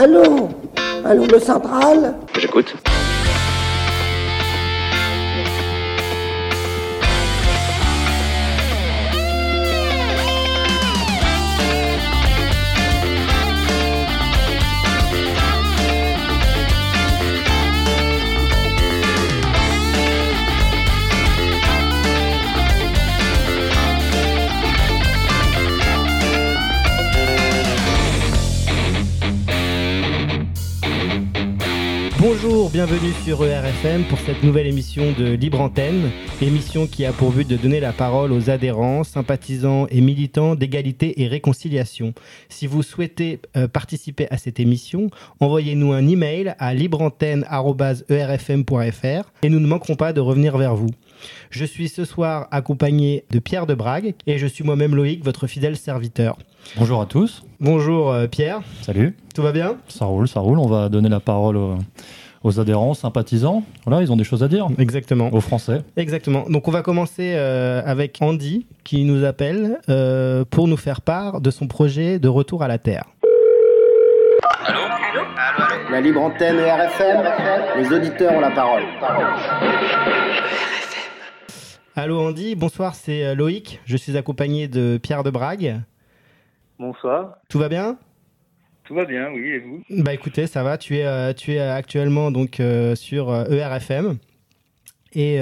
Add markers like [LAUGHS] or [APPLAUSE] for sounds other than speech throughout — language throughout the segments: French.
Allô? Allô, le central? J'écoute. Bonjour, bienvenue sur ERFM pour cette nouvelle émission de Libre Antenne, émission qui a pour but de donner la parole aux adhérents, sympathisants et militants d'égalité et réconciliation. Si vous souhaitez euh, participer à cette émission, envoyez-nous un email à libreantenne.erfm.fr et nous ne manquerons pas de revenir vers vous. Je suis ce soir accompagné de Pierre de Brague et je suis moi-même Loïc, votre fidèle serviteur. Bonjour à tous. Bonjour euh, Pierre, Salut. tout va bien? Ça roule, ça roule. On va donner la parole aux, aux adhérents, sympathisants. Voilà, ils ont des choses à dire. Exactement. Aux Français. Exactement. Donc on va commencer euh, avec Andy qui nous appelle euh, pour nous faire part de son projet de retour à la Terre. La libre antenne et RFM, les auditeurs ont la parole. Allô Andy, bonsoir, c'est euh, Loïc. Je suis accompagné de Pierre de Brague. Bonsoir. Tout va bien? Tout va bien, oui, et vous? Bah écoutez, ça va. Tu es, euh, tu es actuellement donc euh, sur euh, ERFM et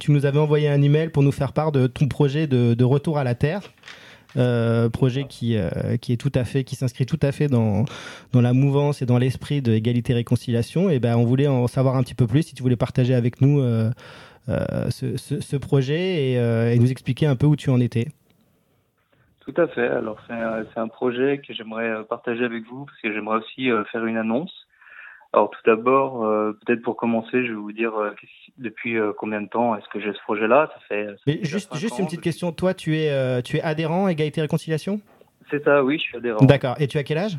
tu nous avais envoyé un email pour nous faire part de ton projet de, de retour à la Terre. Euh, projet qui, qui est tout à fait qui s'inscrit tout à fait dans, dans la mouvance et dans l'esprit de égalité réconciliation et ben on voulait en savoir un petit peu plus si tu voulais partager avec nous ce, projet et, et nous expliquer un peu où tu en étais. Tout à fait. Alors, c'est un, projet que j'aimerais euh, partager avec vous parce que j'aimerais aussi euh, faire une annonce. Alors, tout d'abord, euh, peut-être pour commencer, je vais vous dire euh, depuis euh, combien de temps est-ce que j'ai ce projet-là? Ça fait. ça juste, une petite question. Toi, tu es, tu es adhérent à Égalité et Réconciliation? C'est ça, oui, je suis adhérent. D'accord. Et tu as quel âge?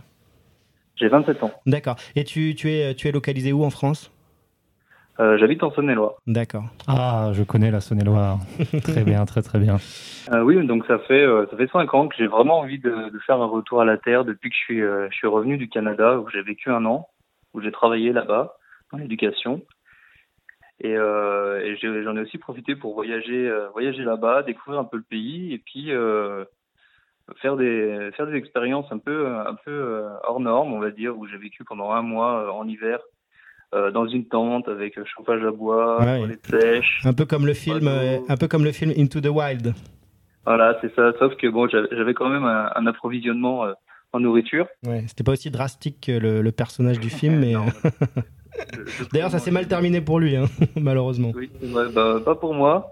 J'ai 27 ans. D'accord. Et tu, tu, es, tu es localisé où en France? Euh, J'habite en Saône-et-Loire. D'accord. Ah, je connais la Saône-et-Loire. [LAUGHS] très bien, très très bien. Euh, oui, donc ça fait euh, ça fait cinq ans que j'ai vraiment envie de, de faire un retour à la terre depuis que je suis euh, je suis revenu du Canada où j'ai vécu un an où j'ai travaillé là-bas dans l'éducation et, euh, j'en ai aussi profité pour voyager euh, voyager là-bas découvrir un peu le pays et puis euh, faire des faire des expériences un peu un peu euh, hors normes on va dire où j'ai vécu pendant un mois euh, en hiver euh, dans une tente avec euh, chauffage à bois Ouais. toilette sèche Un peu comme le film, euh, un peu comme le film Into the Wild. Voilà, c'est ça. Sauf que bon, j'avais quand même un, un approvisionnement euh, en nourriture. Ouais. C'était pas aussi drastique que le, le personnage du [LAUGHS] film, mais [LAUGHS] d'ailleurs, ça s'est mal terminé pour lui, hein, [LAUGHS] malheureusement. Oui. Bah, pas pour moi,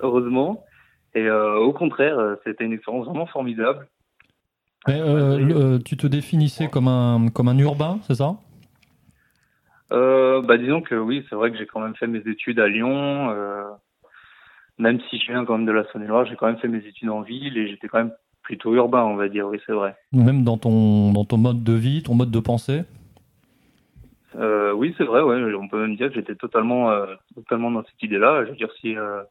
heureusement. Et euh, au contraire, c'était une expérience vraiment formidable. Mais, le- tu te définissais comme un, comme un urbain, c'est ça? Euh, bah, disons que oui, c'est vrai que j'ai quand même fait mes études à Lyon. euh, même si je viens quand même de la Saône-et-Loire, j'ai quand même fait mes études en ville et j'étais quand même plutôt urbain, on va dire. Oui, c'est vrai. Même dans ton, dans ton mode de vie, ton mode de pensée? Euh, oui, c'est vrai, ouais. On peut même dire que j'étais totalement, euh, totalement dans cette idée-là. Je veux dire, si, euh,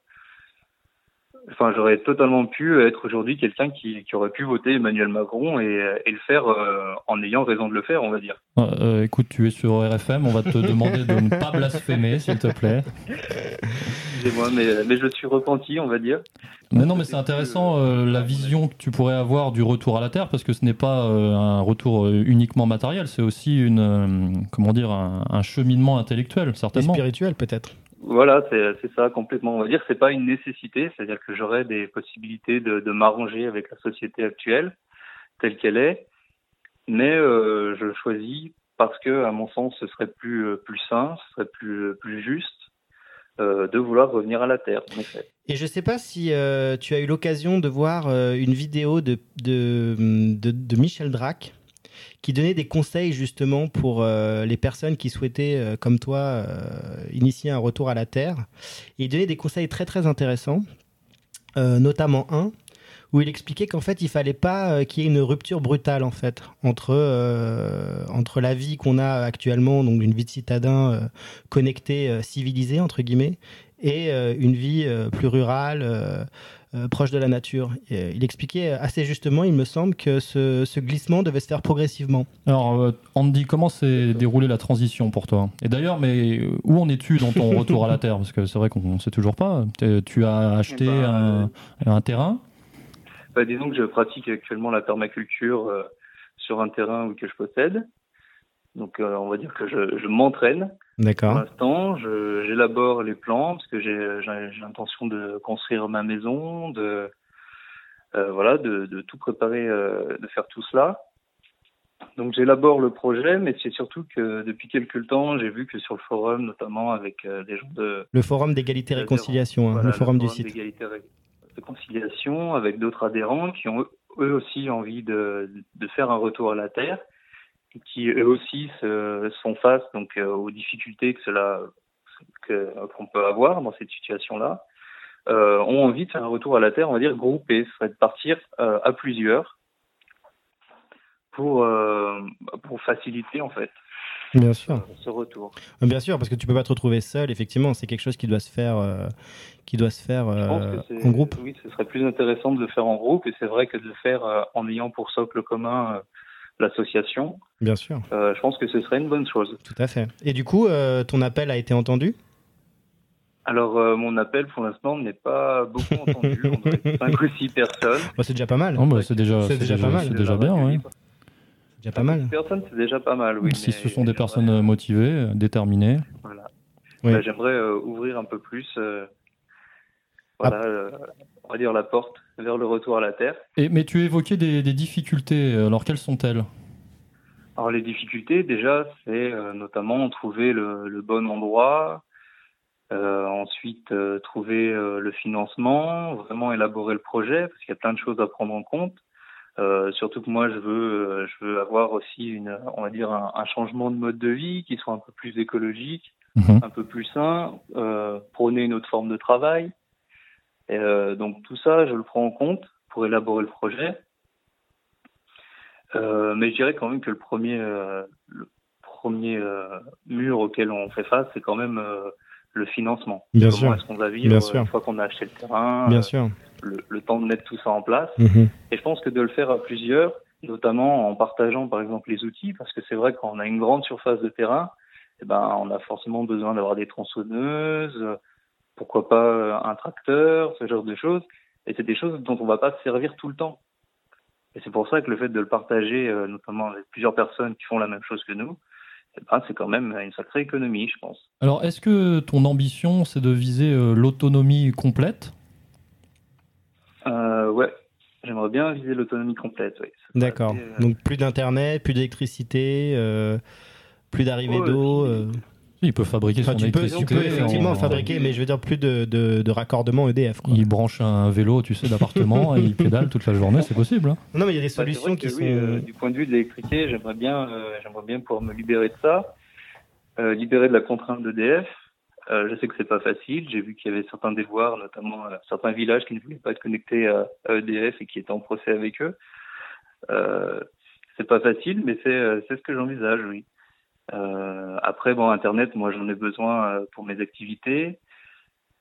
enfin, j'aurais totalement pu être aujourd'hui quelqu'un qui, qui aurait pu voter Emmanuel Macron et, et le faire euh, en ayant raison de le faire, on va dire. Euh, euh, Écoute, tu es sur RFM, on va te demander de ne pas blasphémer, s'il te plaît. Excusez-moi, mais, mais je suis repenti, on va dire. Mais non, mais c'est intéressant euh, la vision que tu pourrais avoir du retour à la Terre, parce que ce n'est pas euh, un retour uniquement matériel, c'est aussi une, euh, comment dire, un, un cheminement intellectuel, Et certainement. spirituel, peut-être. Voilà, c'est ça complètement. On va dire, c'est pas une nécessité, c'est-à-dire que j'aurais des possibilités de, m'arranger avec la société actuelle telle qu'elle est, mais euh, je choisis parce que, à mon sens, ce serait plus euh, plus sain, ce serait plus plus juste euh, de vouloir revenir à la terre. Et je sais pas si euh, tu as eu l'occasion de voir euh, une vidéo de, de, de Michel Drac qui donnait des conseils justement pour euh, les personnes qui souhaitaient, euh, comme toi, euh, initier un retour à la Terre. Il donnait des conseils très très intéressants, euh, notamment un où il expliquait qu'en fait il fallait pas euh, qu'il y ait une rupture brutale en fait entre euh, entre la vie qu'on a actuellement donc une vie de citadin connecté civilisé entre guillemets et une vie plus rurale proche de la nature. Et, il expliquait assez justement, il me semble, que ce, ce glissement devait se faire progressivement. Alors, euh, Andy, comment s'est déroulée la transition pour toi? Et d'ailleurs, mais euh, où en es-tu dans ton retour à la Terre? Parce que c'est vrai qu'on ne sait toujours pas. Tu as acheté Eh ben, un, un terrain? Bah, disons que je pratique actuellement la permaculture euh, sur un terrain que je possède. Donc euh, on va dire que je, je m'entraîne. Pour D'accord. l'instant, je- j'élabore les plans parce que j'ai l'intention de construire ma maison, de euh, voilà, de, de tout préparer, euh, de faire tout cela. Donc j'élabore le projet, mais c'est surtout que depuis quelques temps, j'ai vu que sur le forum, notamment avec des gens de Le forum d'égalité réconciliation, hein, voilà, le forum du site. d'égalité réconciliation, avec d'autres adhérents qui ont eux aussi envie de, de faire un retour à la terre, qui eux aussi se, sont face donc euh, aux difficultés que cela qu'on peut avoir dans cette situation-là, euh, ont envie de faire un retour à la terre, on va dire groupé, ce serait de partir euh, à plusieurs pour euh, pour faciliter en fait Bien sûr. ce retour. Bien sûr, parce que tu peux pas te retrouver seul, effectivement, c'est quelque chose qui doit se faire, qui doit se faire en groupe. Oui, ce serait plus intéressant de le faire en groupe et c'est vrai que de le faire en ayant pour socle commun l'association. Bien sûr, Euh, je pense que ce serait une bonne chose. tout à fait. Et du coup, euh, ton appel a été entendu? Alors, euh, mon appel pour l'instant n'est pas beaucoup entendu. On doit être 5 ou 6 personnes. Bah, C'est déjà pas mal. Bah, C'est déjà, pas mal. c'est déjà bien, oui. C'est déjà pas mal. personnes, c'est déjà pas mal, oui. si ce sont des personnes motivées, déterminées. Voilà. Oui. Bah, J'aimerais euh, ouvrir un peu plus, euh, voilà, euh, on va dire la porte vers le retour à la terre. Et, mais tu évoquais des, des difficultés, alors quelles sont-elles? Alors les difficultés, déjà, c'est euh, notamment trouver le, le bon endroit, euh, ensuite euh, trouver euh, le financement, vraiment élaborer le projet, parce qu'il y a plein de choses à prendre en compte. Euh, surtout que moi, je veux, euh, je veux avoir aussi une, on va dire, un, un changement de mode de vie qui soit un peu plus écologique, Mhm. un peu plus sain, euh, prôner une autre forme de travail. Et, euh, donc tout ça, je le prends en compte pour élaborer le projet. Euh, mais je dirais quand même que le premier, euh, le premier euh, mur auquel on fait face, c'est quand même euh, le financement. Bien Comment est-ce qu'on va vivre Bien euh, une fois qu'on a acheté le terrain, Bien euh, sûr. le, le temps de mettre tout ça en place. Mhm. Et je pense que de le faire à plusieurs, notamment en partageant par exemple les outils, parce que c'est vrai que quand on a une grande surface de terrain, eh ben, on a forcément besoin d'avoir des tronçonneuses, euh, pourquoi pas un tracteur, ce genre de choses. Et c'est des choses dont on va pas se servir tout le temps. Et c'est pour ça que le fait de le partager, euh, notamment avec plusieurs personnes qui font la même chose que nous, eh ben, c'est quand même une sacrée économie, je pense. Alors, est-ce que ton ambition, c'est de viser euh, l'autonomie complète? Euh, ouais, j'aimerais bien viser l'autonomie complète. Oui. D'accord. assez, euh, Donc plus d'internet, plus d'électricité, euh, plus d'arrivée d'eau. euh. Il peut fabriquer Enfin, son tu peux, tu électricité. peux effectivement en- fabriquer, mais je veux dire plus de, de, de raccordement EDF. Quoi. Il branche un vélo, tu sais, d'appartement et il pédale toute la journée, c'est possible. hein. Non, mais il y a des Bah, solutions qui que sont. oui, euh, du point de vue de l'électricité, j'aimerais bien, euh, j'aimerais bien pouvoir me libérer de ça, euh, libérer de la contrainte d'EDF. Euh, je sais que c'est pas facile. J'ai vu qu'il y avait certains déboires, notamment euh, certains villages qui ne voulaient pas être connectés à, à EDF et qui étaient en procès avec eux. Euh, c'est pas facile, mais c'est euh, c'est ce que j'envisage, oui. Euh, après, bon, Internet, moi, j'en ai besoin euh, pour mes activités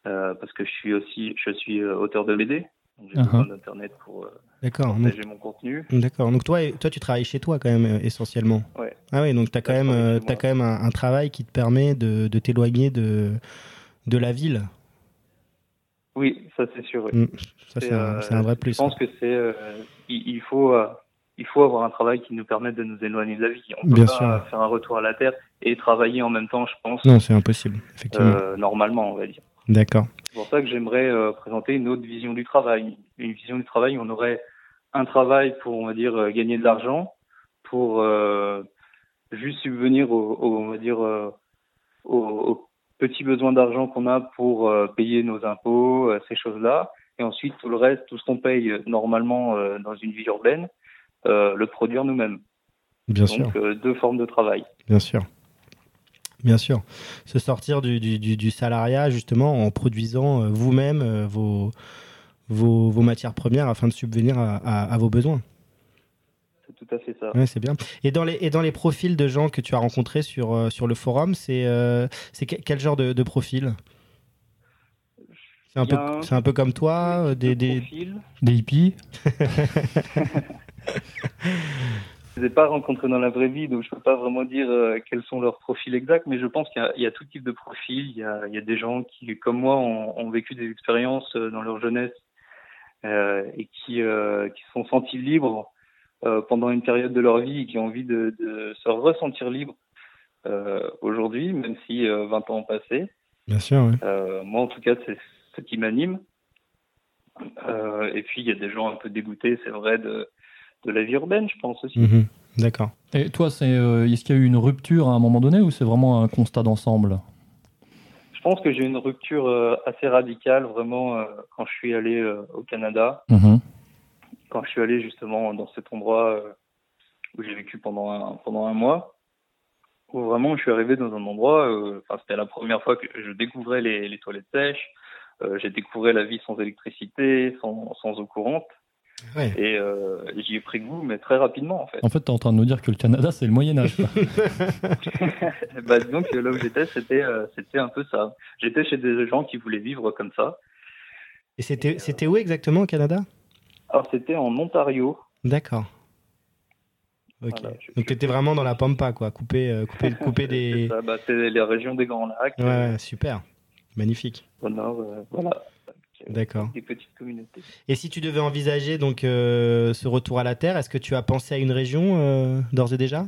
euh, parce que je suis aussi, je suis auteur de BD. J'ai Uh-huh. besoin d'Internet pour euh. Donc, mon contenu. d'accord. Donc toi, toi, tu travailles chez toi quand même euh, essentiellement. Ouais. Ah oui, donc tu as quand Ouais, même, euh, quand même un, un travail qui te permet de, de t'éloigner de, de la ville. Oui, ça c'est sûr. oui. Mm. Ça, c'est un, vrai plus. Je pense que c'est, il, il faut, il faut avoir un travail qui nous permette de nous éloigner de la vie. On peut Bien pas sûr. faire un retour à la terre et travailler en même temps, je pense, Non, c'est impossible, effectivement. euh, normalement, on va dire. D'accord. C'est pour ça que j'aimerais euh, présenter une autre vision du travail, une vision du travail où on aurait un travail pour, on va dire, euh, gagner de l'argent, pour juste subvenir aux, aux, on va dire, aux, aux petits besoins d'argent qu'on a pour payer nos impôts, ces choses-là, et ensuite tout le reste, tout ce qu'on paye normalement dans une vie urbaine, le produire nous-mêmes. Bien sûr. Donc euh, deux formes de travail. Bien sûr. Bien sûr. Se sortir du, du, du- du salariat, justement, en produisant euh, vous-même euh, vos, vos, vos matières premières afin de subvenir à, à- à vos besoins. C'est tout à fait ça. Ouais, c'est bien. Et dans, les, et dans les profils de gens que tu as rencontrés sur, euh, sur le forum, c'est euh, c'est que- quel genre de, de profil? C'est un, peu, Bien. c'est un peu comme toi, euh, des, des... Des hippies? [LAUGHS] [LAUGHS] Je les ai pas rencontrés dans la vraie vie, donc je peux pas vraiment dire euh, quels sont leurs profils exacts, mais je pense qu'il y a- il y, a tout type de profil. Il y a, il y a des gens qui, comme moi, ont, ont vécu des expériences euh, dans leur jeunesse euh, et qui, euh, qui sont sentis libres pendant une période de leur vie et qui ont envie de, de se ressentir libres aujourd'hui, même si euh, 20 ans ont passé. Bien sûr, moi, en tout cas, c'est ce qui m'anime. Et puis, il y a des gens un peu dégoûtés, c'est vrai, de, de la vie urbaine, je pense aussi. Mhm. D'accord. Et toi, c'est, euh, est-ce qu'il y a eu une rupture à un moment donné ou c'est vraiment un constat d'ensemble? Je pense que j'ai eu une rupture euh, assez radicale, vraiment, euh, quand je suis allé euh, au Canada, Mhm. quand je suis allé justement dans cet endroit euh, où j'ai vécu pendant un, pendant un mois, où vraiment je suis arrivé dans un endroit, euh, enfin, c'était la première fois que je découvrais les, les toilettes sèches, euh, j'ai découvert la vie sans électricité, sans, sans eau courante, Ouais. et euh, j'y ai pris goût, mais très rapidement en fait. En fait, tu es en train de nous dire que le Canada, c'est le Moyen-Âge. [LAUGHS] bah, disons que là où j'étais, c'était euh, c'était un peu ça. J'étais chez des gens qui voulaient vivre comme ça. Et c'était, c'était où exactement au Canada? Alors c'était en Ontario. D'accord. Ok. Voilà, je- Donc tu étais vraiment dans la pampa, quoi. Couper, euh, couper, [LAUGHS] couper des. bah, c'est les régions des Grands Lacs, Ouais, euh, super. Magnifique. au nord, euh, voilà. Euh, D'accord. Des petites communautés. Et si tu devais envisager donc euh, ce retour à la Terre, est-ce que tu as pensé à une région euh, d'ores et déjà?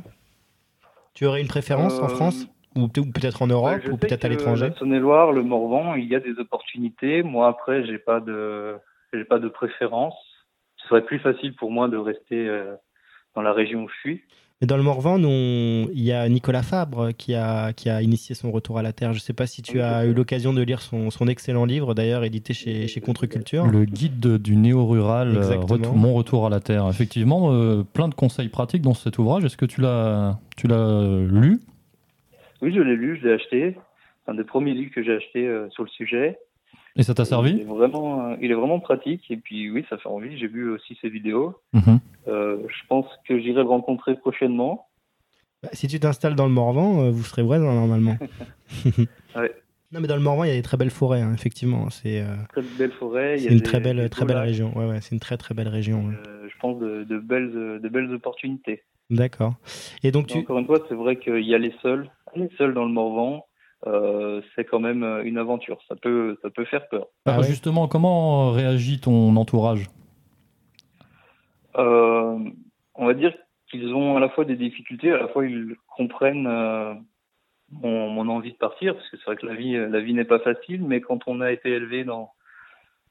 Tu aurais une préférence en France? Ou peut- ou peut-être en Europe Ou peut-être à l'étranger? La Saône-et-Loire, le Morvan, il y a des opportunités. Moi, après, j'ai pas de, j'ai pas de préférence. Ce serait plus facile pour moi de rester dans la région où je suis. Mais dans le Morvan, on- il y a Nicolas Fabre qui a, qui a initié son retour à la Terre. Je ne sais pas si tu Oui, as eu l'occasion de lire son, son excellent livre, d'ailleurs édité chez, chez Contre-Culture. Le guide de- du néo-rural, euh, mon retour à la terre. Effectivement, euh, plein de conseils pratiques dans cet ouvrage. Est-ce que tu l'as, tu l'as lu? Oui, je l'ai lu, je l'ai acheté. C'est un des premiers livres que j'ai acheté euh, sur le sujet. Et ça t'a Il servi est vraiment, euh, il est vraiment pratique. Et puis, oui, ça fait envie. J'ai vu aussi ses vidéos. Mhm. Euh, je pense que j'irai le rencontrer prochainement. Bah, si tu t'installes dans le Morvan, euh, vous serez voisins normalement. [LAUGHS] [LAUGHS] Ouais. Non, mais dans le Morvan, il y a des très belles forêts, hein, effectivement. C'est euh, Très belle forêt. il c'est une des- très belle, très belle région. Ouais, ouais, c'est une très très belle région. ouais. Euh, je pense de, de belles, de belles opportunités. D'accord. Et donc tu, Encore une fois, c'est vrai qu'il y a les seuls, les seuls dans le Morvan. Euh, c'est quand même euh, une aventure. Ça peut, ça peut faire peur. Ah ouais Justement, comment euh, réagit ton entourage? Euh, on va dire qu'ils ont à la fois des difficultés, à la fois ils comprennent euh, mon, mon envie de partir, parce que c'est vrai que la vie, la vie n'est pas facile, mais quand on a été élevé dans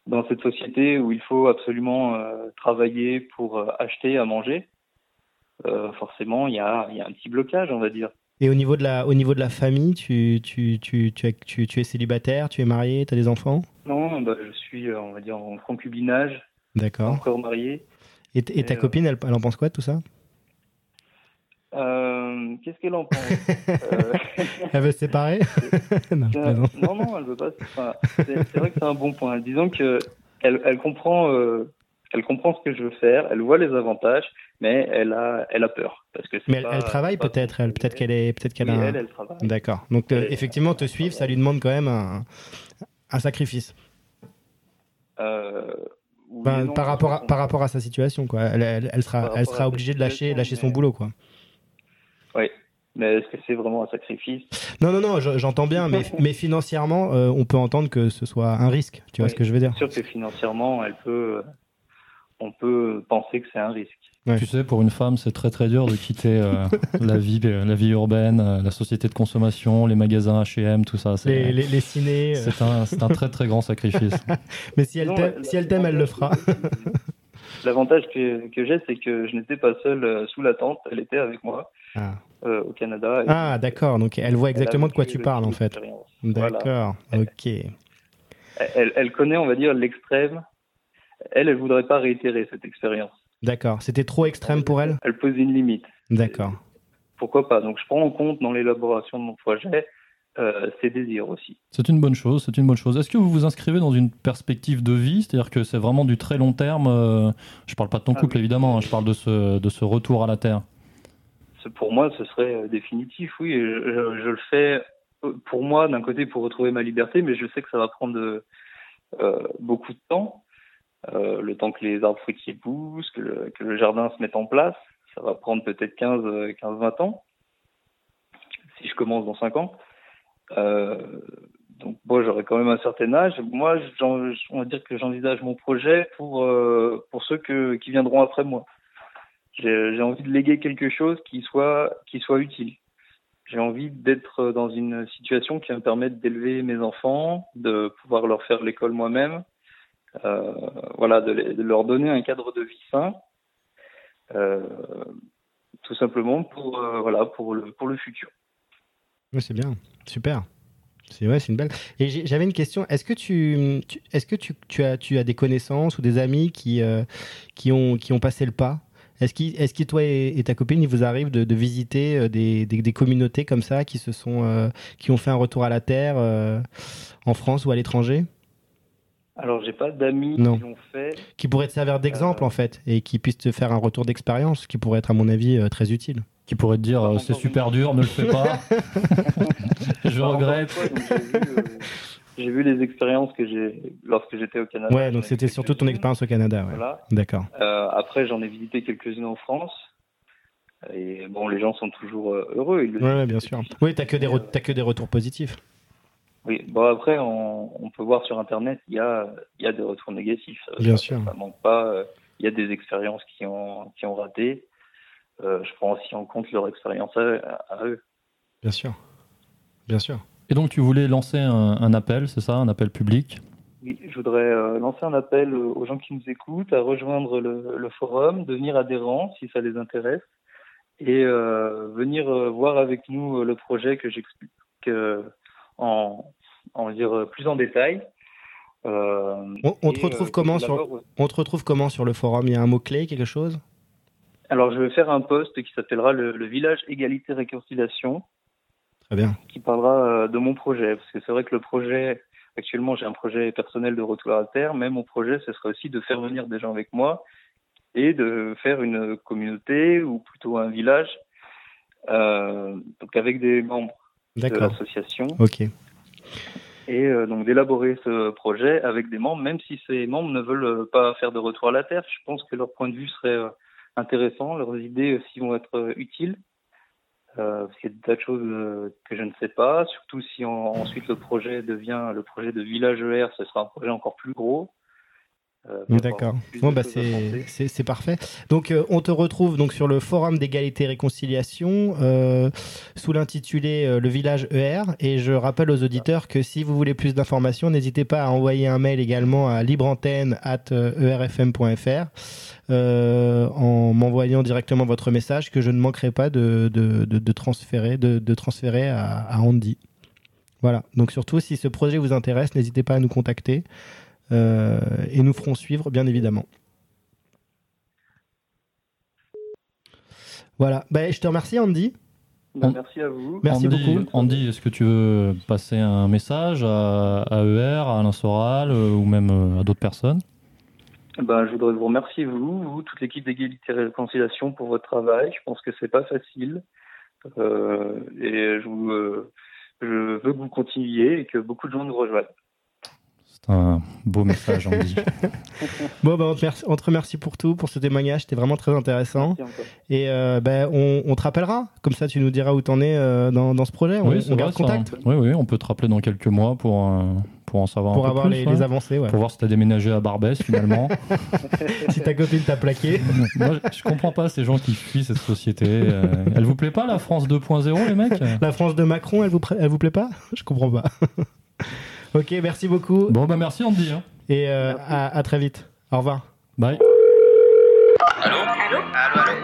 dans cette société où il faut absolument euh, travailler pour euh, acheter à manger, euh, forcément il y a, il y a un petit blocage, on va dire. Et au niveau de la, au niveau de la famille, tu, tu, tu, tu, es- tu, tu es célibataire, tu es marié, tu as des enfants? Non, bah, je suis, euh, on va dire, en concubinage, D'accord. encore marié. Et, et ta euh, copine, elle, elle en pense quoi de tout ça? Euh, Qu'est-ce qu'elle en pense? Euh, [LAUGHS] Elle veut se séparer? Non, non, non, elle veut pas. enfin, c'est vrai que c'est un bon point. Disons que elle, elle comprend, elle comprend ce que je veux faire. Elle voit les avantages, mais elle a, elle a peur parce que. Mais elle, pas- elle travaille peut-être, elle, peut-être qu'elle est, peut-être qu'elle Oui, a. elle, elle travaille. D'accord. Donc euh, Elle- effectivement, te suivre, ça lui demande quand même un, un sacrifice. Euh, oui Ben, non, par rapport à, par rapport à sa situation, quoi. Elle, sera, elle sera obligée de lâcher, lâcher son mais- boulot, quoi. Mais est-ce que c'est vraiment un sacrifice? Non, non, non, je- j'entends bien, mais, [LAUGHS] mais financièrement, euh, on peut entendre que ce soit un risque. Tu vois Oui. ce que je veux dire? C'est sûr que financièrement, elle peut, on peut penser que c'est un risque. Ouais. Tu sais, pour une femme, c'est très très dur de quitter euh, [LAUGHS] la, vie, euh, la vie urbaine, euh, la société de consommation, les magasins H&M, tout ça. Les, les, les ciné. euh, c'est un, c'est un très très grand sacrifice. [LAUGHS] Mais si elle t'aime, si elle, t'aime, elle le fera. [LAUGHS] L'avantage que, que j'ai, c'est que je n'étais pas seul sous la tente. Elle était avec moi Ah, euh, au Canada. Ah, d'accord. Donc elle voit elle exactement de quoi tu parles, en fait. Voilà. D'accord. Ok. Elle, elle connaît, on va dire, l'extrême. Elle, elle voudrait pas réitérer cette expérience. D'accord. C'était trop extrême pour elle? Elle pose une limite. D'accord. Pourquoi pas? Donc, je prends en compte dans l'élaboration de mon projet euh, ses désirs aussi. C'est une bonne chose, c'est une bonne chose. Est-ce que vous vous inscrivez dans une perspective de vie, c'est-à-dire que c'est vraiment du très long terme euh, Je parle pas de ton Ah couple oui. évidemment, hein, je parle de ce, de ce retour à la terre. Pour moi, ce serait euh, définitif, oui. Je, je- je le fais euh, pour moi, d'un côté, pour retrouver ma liberté, mais je sais que ça va prendre de- beaucoup de temps, le temps que les arbres fruitiers poussent, que le, que le jardin se mette en place. Ça va prendre peut-être 15, 15, 20 ans si je commence dans 5 ans. Euh, donc moi j'aurai quand même un certain âge. Moi, on va dire que j'envisage mon projet pour euh, pour ceux que, qui viendront après moi. J'ai envie de léguer quelque chose qui soit qui soit utile. J'ai envie d'être dans une situation qui va me permettre d'élever mes enfants, de pouvoir leur faire l'école moi-même, euh, voilà, de, leur donner un cadre de vie sain, euh, tout simplement pour euh, voilà pour le pour le futur. Oui, c'est bien, super. C'est ouais, une belle. Et j'avais une question. Est-ce que tu, est-ce que tu, tu, as, tu as des connaissances ou des amis qui, qui ont, qui ont passé le pas? Est-ce qu'il, est-ce que toi et, ta copine, il vous arrive de, visiter des, des, des, communautés comme ça qui se sont, qui ont fait un retour à la terre en France ou à l'étranger? Alors, j'ai pas d'amis qui l'ont fait. Qui pourraient te servir d'exemple, en fait, et qui puissent te faire un retour d'expérience, qui pourrait être, à mon avis, très utile qui pourrait te dire c'est super dur, ne le fais pas. [LAUGHS] [LAUGHS] je regrette. Euh, j'ai vu, les expériences que j'ai lorsque j'étais au Canada. Ouais, donc c'était surtout ton expérience au Canada. Ouais. Voilà. D'accord. Euh, après, j'en ai visité quelques-unes en France. Et bon, les gens sont toujours euh, heureux. Ils ouais, bien sûr. Oui, tu que, des que des retours positifs. Oui, bon après, on, on, peut voir sur Internet, il y a, il y a des retours négatifs. Bien sûr. Ça manque pas. Il y a des expériences qui ont, qui ont raté. Euh, je prends aussi en compte leur expérience à, eux. Bien sûr, bien sûr. Et donc tu voulais lancer un, appel, c'est ça, un appel public? Oui, je voudrais euh, lancer un appel aux gens qui nous écoutent à rejoindre le, forum, devenir adhérents si ça les intéresse, et euh, venir voir avec nous le projet que j'explique en, en dire plus en détail. on, te retrouve comment sur, on te retrouve comment sur le forum? Il y a un mot-clé, quelque chose? Alors, je vais faire un post qui s'appellera le, village égalité réconciliation. Très bien. Qui parlera euh, de mon projet. Parce que c'est vrai que le projet, actuellement, j'ai un projet personnel de retour à la terre, mais mon projet, ce serait aussi de faire venir des gens avec moi et de faire une communauté ou plutôt un village, euh, donc avec des membres de l'association. Ok. Et euh, donc d'élaborer ce projet avec des membres, même si ces membres ne veulent pas faire de retour à la terre, je pense que leur point de vue serait intéressants, leurs idées aussi vont être euh, utiles. Euh, parce qu'il y a des tas de choses euh, que je ne sais pas, surtout si ensuite le projet devient le projet de village ER, ce sera un projet encore plus gros. Euh, D'accord. Bon, bah, c'est parfait. Donc, euh, on te retrouve donc sur le forum d'égalité et réconciliation euh, sous l'intitulé Le village ER. Et je rappelle aux auditeurs que si vous voulez plus d'informations, n'hésitez pas à envoyer un mail également à libreantenne.erfm.fr en m'envoyant directement votre message que je ne manquerai pas de, de, de, transférer, de, transférer à, à Andy. Voilà. Donc, surtout, si ce projet vous intéresse, n'hésitez pas à nous contacter. Euh, et nous ferons suivre, bien évidemment. Voilà. Bah, je te remercie, Andy. Bah, merci à vous. Merci Andy, beaucoup. Andy, est-ce que tu veux passer un message à, ER, à Alain Soral euh, ou même euh, à d'autres personnes? Ben, je voudrais vous remercier, vous, vous toute l'équipe d'égalité et réconciliation, pour votre travail. Je pense que c'est pas facile. et je, vous, je veux que vous continuiez et que beaucoup de gens nous rejoignent. C'est un beau message, Andy. [LAUGHS] bon, bah, on, te remercie, pour tout, pour ce témoignage. C'était vraiment très intéressant. Et euh, bah, on, te rappellera. Comme ça, tu nous diras où t'en es euh, dans, dans, ce projet. On, on garde contact. Oui, oui, on peut te rappeler dans quelques mois pour, euh, pour en savoir pour un peu plus. Pour avoir les, avancées, ouais. Pour voir si t'as déménagé à Barbès, finalement. [LAUGHS] si ta copine t'a plaqué. [LAUGHS] Moi, je comprends pas ces gens qui fuient cette société. elle vous plaît pas, la France 2.0, les mecs? La France de Macron, elle vous, elle vous plaît pas? Je comprends pas. Ok, merci beaucoup. Bon, bah merci Andy. Hein. Et euh, à, à, très vite. Au revoir. Bye. Allô? Allô?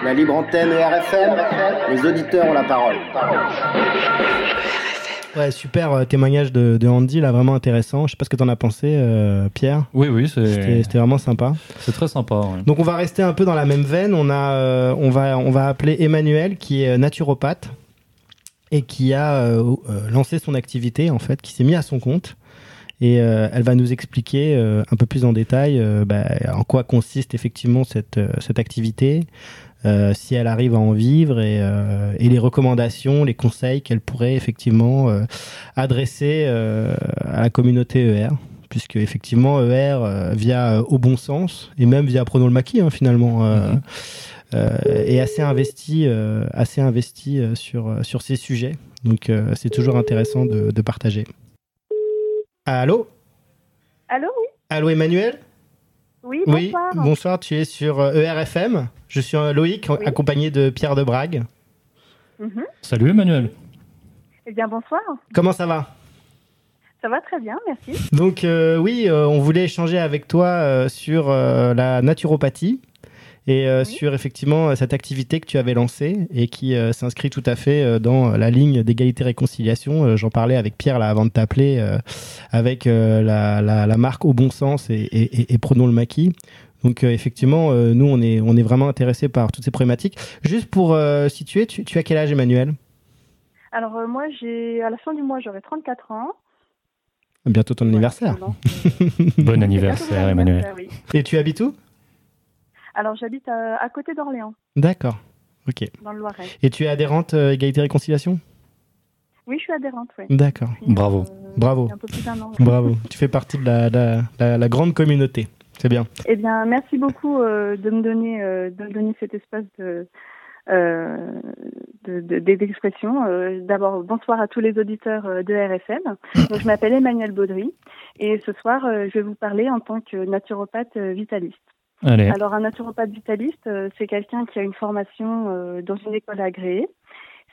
La libre antenne et RFM, les auditeurs ont la parole. Ouais, super euh, témoignage de, de, Andy, là, vraiment intéressant. Je sais pas ce que tu en as pensé, euh, Pierre. Oui, oui, c'était vraiment sympa. C'est très sympa. Ouais. Donc on va rester un peu dans la même veine. On a, euh, on va, on va appeler Emmanuel, qui est naturopathe et qui a euh, lancé son activité en fait, qui s'est mis à son compte et euh, elle va nous expliquer euh, un peu plus en détail euh, bah, en quoi consiste effectivement cette, cette activité, si elle arrive à en vivre et, et les recommandations, les conseils qu'elle pourrait effectivement adresser à la communauté ER puisque effectivement ER via Au Bon Sens et même via Prenons le Maquis hein, finalement mhm. est assez investi, assez investi sur sur ces sujets. Donc c'est toujours intéressant de, de partager. Allô Allô, oui. Allô, Emmanuel Oui, bonsoir. Oui, bonsoir, tu es sur ERFM. Euh, e Je suis euh, Loïc, accompagné de Pierre de Brague. Mhm. Salut, Emmanuel. Eh bien, bonsoir. Comment ça va ça va très bien, merci. Donc euh, oui, on voulait échanger avec toi sur la naturopathie et euh, sur effectivement cette activité que tu avais lancée et qui euh, s'inscrit tout à fait euh, dans la ligne d'égalité-réconciliation. J'en parlais avec Pierre là avant de t'appeler, avec la, la, marque Au Bon Sens et, et, Prenons le Maquis. Donc effectivement, nous on est on est vraiment intéressés par toutes ces problématiques. Juste pour situer, tu, tu, as quel âge, Emmanuel? Alors moi j'ai à la fin du mois j'aurai 34 ans. Bientôt ton anniversaire. [LAUGHS] bon anniversaire, Emmanuel. Et tu habites où? Alors j'habite à, côté d'Orléans. D'accord. Ok. Dans le Loiret. Et tu es adhérente euh, Égalité Réconciliation? Oui, je suis adhérente, oui. D'accord. Bravo. Euh, Bravo. Un peu plus d'un an. Bravo. [LAUGHS] tu fais partie de la, la, grande communauté. C'est bien. Eh bien, merci beaucoup euh, de, me donner, de me donner cet espace de, d'expression. D'abord, bonsoir à tous les auditeurs de RFM. [LAUGHS] Donc, je m'appelle Emmanuel Baudry et ce soir, je vais vous parler en tant que naturopathe vitaliste. Alors, un naturopathe vitaliste, euh, c'est quelqu'un qui a une formation euh, dans une école agréée.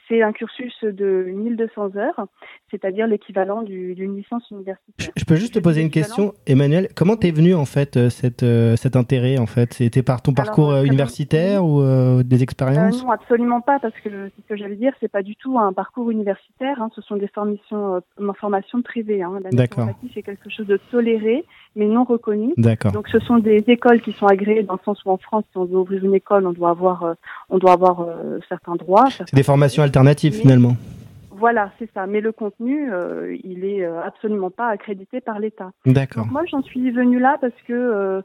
C'est un cursus de 1200 heures, c'est-à-dire l'équivalent d'une licence universitaire. Je peux juste te poser une question, Emmanuel. Comment t'es venu en fait euh, cette, cet intérêt en fait? C'était par ton parcours universitaire ou des expériences? Non, absolument pas, parce que ce que j'allais dire, c'est pas du tout un parcours universitaire. Hein, ce sont des formations, formations privées. Hein. La naturopathie, c'est quelque chose de toléré mais non reconnus. Donc ce sont des écoles qui sont agréées dans le sens où en France, si on veut ouvrir une école, on doit avoir, euh, on doit avoir euh, certains droits. C'est des formations alternatives finalement. Voilà, c'est ça. Mais le contenu, euh, il est euh, absolument pas accrédité par l'État. D'accord. Moi, j'en suis venue là parce que euh,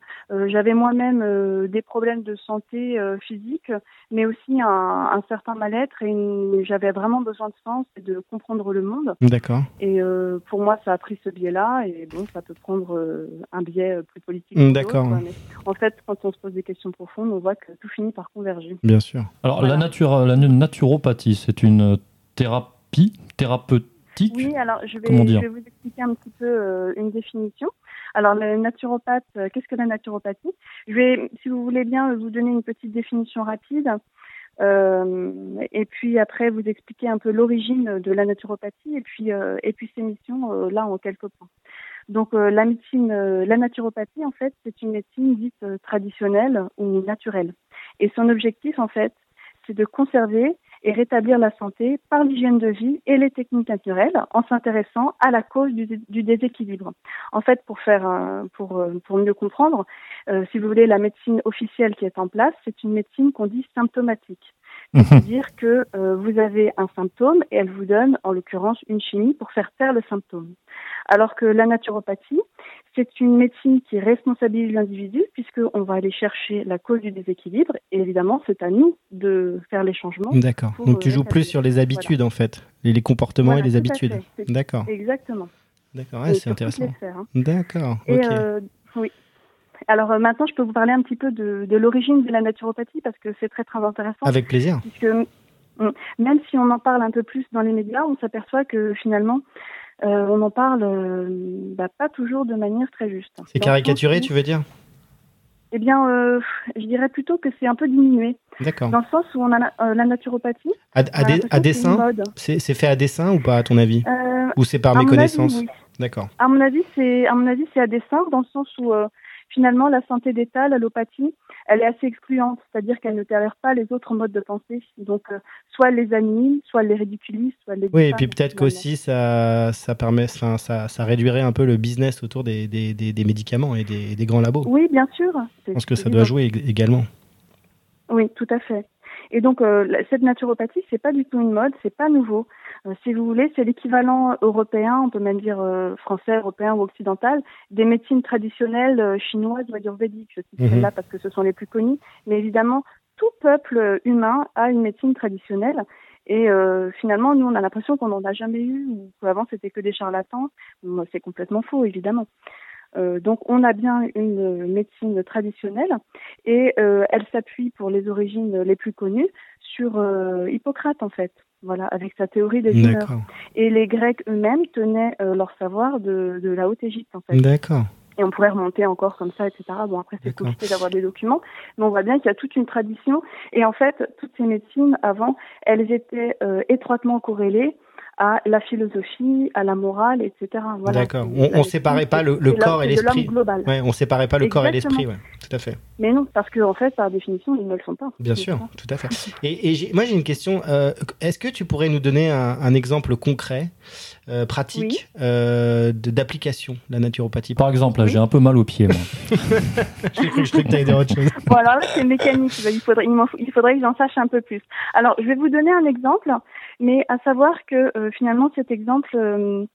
j'avais moi-même des problèmes de santé physique, mais aussi un, certain mal-être et j'avais vraiment besoin de sens et de comprendre le monde. D'accord. Et pour moi, ça a pris ce biais-là. Et bon, ça peut prendre un biais plus politique. D'accord. En fait, quand on se pose des questions profondes, on voit que tout finit par converger. Bien sûr. Alors, la, nature, la naturopathie, c'est une thérapie thérapeutique Oui, alors je vais, je vais vous expliquer un petit peu euh, une définition. Alors, la naturopathe, euh, qu'est-ce que la naturopathie? Je vais, si vous voulez bien, vous donner une petite définition rapide. Euh, et puis après, vous expliquer un peu l'origine de la naturopathie et puis, et puis ses missions, là, en quelques points. Donc, la médecine, la naturopathie, en fait, c'est une médecine dite traditionnelle ou naturelle. Et son objectif, en fait, c'est de conserver et rétablir la santé par l'hygiène de vie et les techniques naturelles en s'intéressant à la cause du, déséquilibre. En fait, pour faire pour, pour mieux comprendre, euh, si vous voulez, la médecine officielle qui est en place, c'est une médecine qu'on dit symptomatique. Mhm. C'est-à-dire que euh, vous avez un symptôme et elle vous donne, en l'occurrence, une chimie pour faire taire le symptôme. Alors que la naturopathie, c'est une médecine qui responsabilise l'individu puisqu'on va aller chercher la cause du déséquilibre et évidemment, c'est à nous de faire les changements. D'accord. Donc tu joues plus sur les habitudes en fait, les, comportements et les habitudes. D'accord. Exactement. D'accord, c'est intéressant. Hein. D'accord. Euh, oui. Alors euh, maintenant, je peux vous parler un petit peu de, de l'origine de la naturopathie parce que c'est très très intéressant. Avec plaisir. Puisque mm, même si on en parle un peu plus dans les médias, on s'aperçoit que finalement, euh, on en parle euh, bah, pas toujours de manière très juste. C'est caricaturé, tu veux dire? Eh bien, euh, je dirais plutôt que c'est un peu diminué. D'accord. Dans le sens où on a la, naturopathie. À, à, dessin C'est fait à dessin ou pas, à ton avis? Ou c'est par méconnaissance? D'accord. À mon avis, c'est à mon avis c'est à dessin dans le sens où finalement, la santé d'État, l'allopathie, elle est assez excluante, c'est-à-dire qu'elle ne tolère pas les autres modes de pensée. Donc, euh, soit elle les anime, soit elle les ridiculise, soit elle les. Oui, et puis peut-être qu'aussi ça, ça permet, ça, ça réduirait un peu le business autour des, des, des, médicaments et des, des, grands labos. Oui, bien sûr. Je pense que ça doit jouer également. Oui, tout à fait. Et donc, euh, cette naturopathie, c'est pas du tout une mode, c'est pas nouveau. Euh, si vous voulez, c'est l'équivalent européen, on peut même dire euh, français, européen ou occidental, des médecines traditionnelles euh, chinoises ou ayurvédiques. Je cite mhm. là parce que ce sont les plus connus. Mais évidemment, tout peuple humain a une médecine traditionnelle. Et finalement, nous, on a l'impression qu'on n'en a jamais eu, ou qu'avant c'était que des charlatans. C'est complètement faux, évidemment. Euh, donc on a bien une médecine traditionnelle et euh, elle s'appuie pour les origines les plus connues sur euh, Hippocrate en fait, voilà, avec sa théorie des humeurs. Et les Grecs eux-mêmes tenaient leur savoir de, de la Haute-Égypte en fait. D'accord et on pourrait remonter encore comme ça, etc. Bon, après, c'est compliqué d'avoir des documents, mais on voit bien qu'il y a toute une tradition. Et en fait, toutes ces médecines, avant, elles étaient étroitement corrélées à la philosophie, à la morale, etc. Voilà. D'accord. On, ne séparait pas le, corps et l'esprit. Ouais, on séparait pas le corps et l'esprit, ouais. Tout à fait. Mais non, parce qu'en en fait, par définition, ils ne le sont pas. Bien sûr, tout à fait. Et, et moi, j'ai une question. Euh, est-ce que tu pourrais nous donner un, exemple concret, euh, pratique, euh, d'application de la naturopathie? Par exemple, j'ai un peu mal aux pieds, moi. [LAUGHS] j'ai cru, que tu allais dire autre chose. Bon, alors là, c'est mécanique. Il faudrait, il faudrait que j'en sache un peu plus. Alors, je vais vous donner un exemple. Mais à savoir que euh, finalement cet exemple, euh,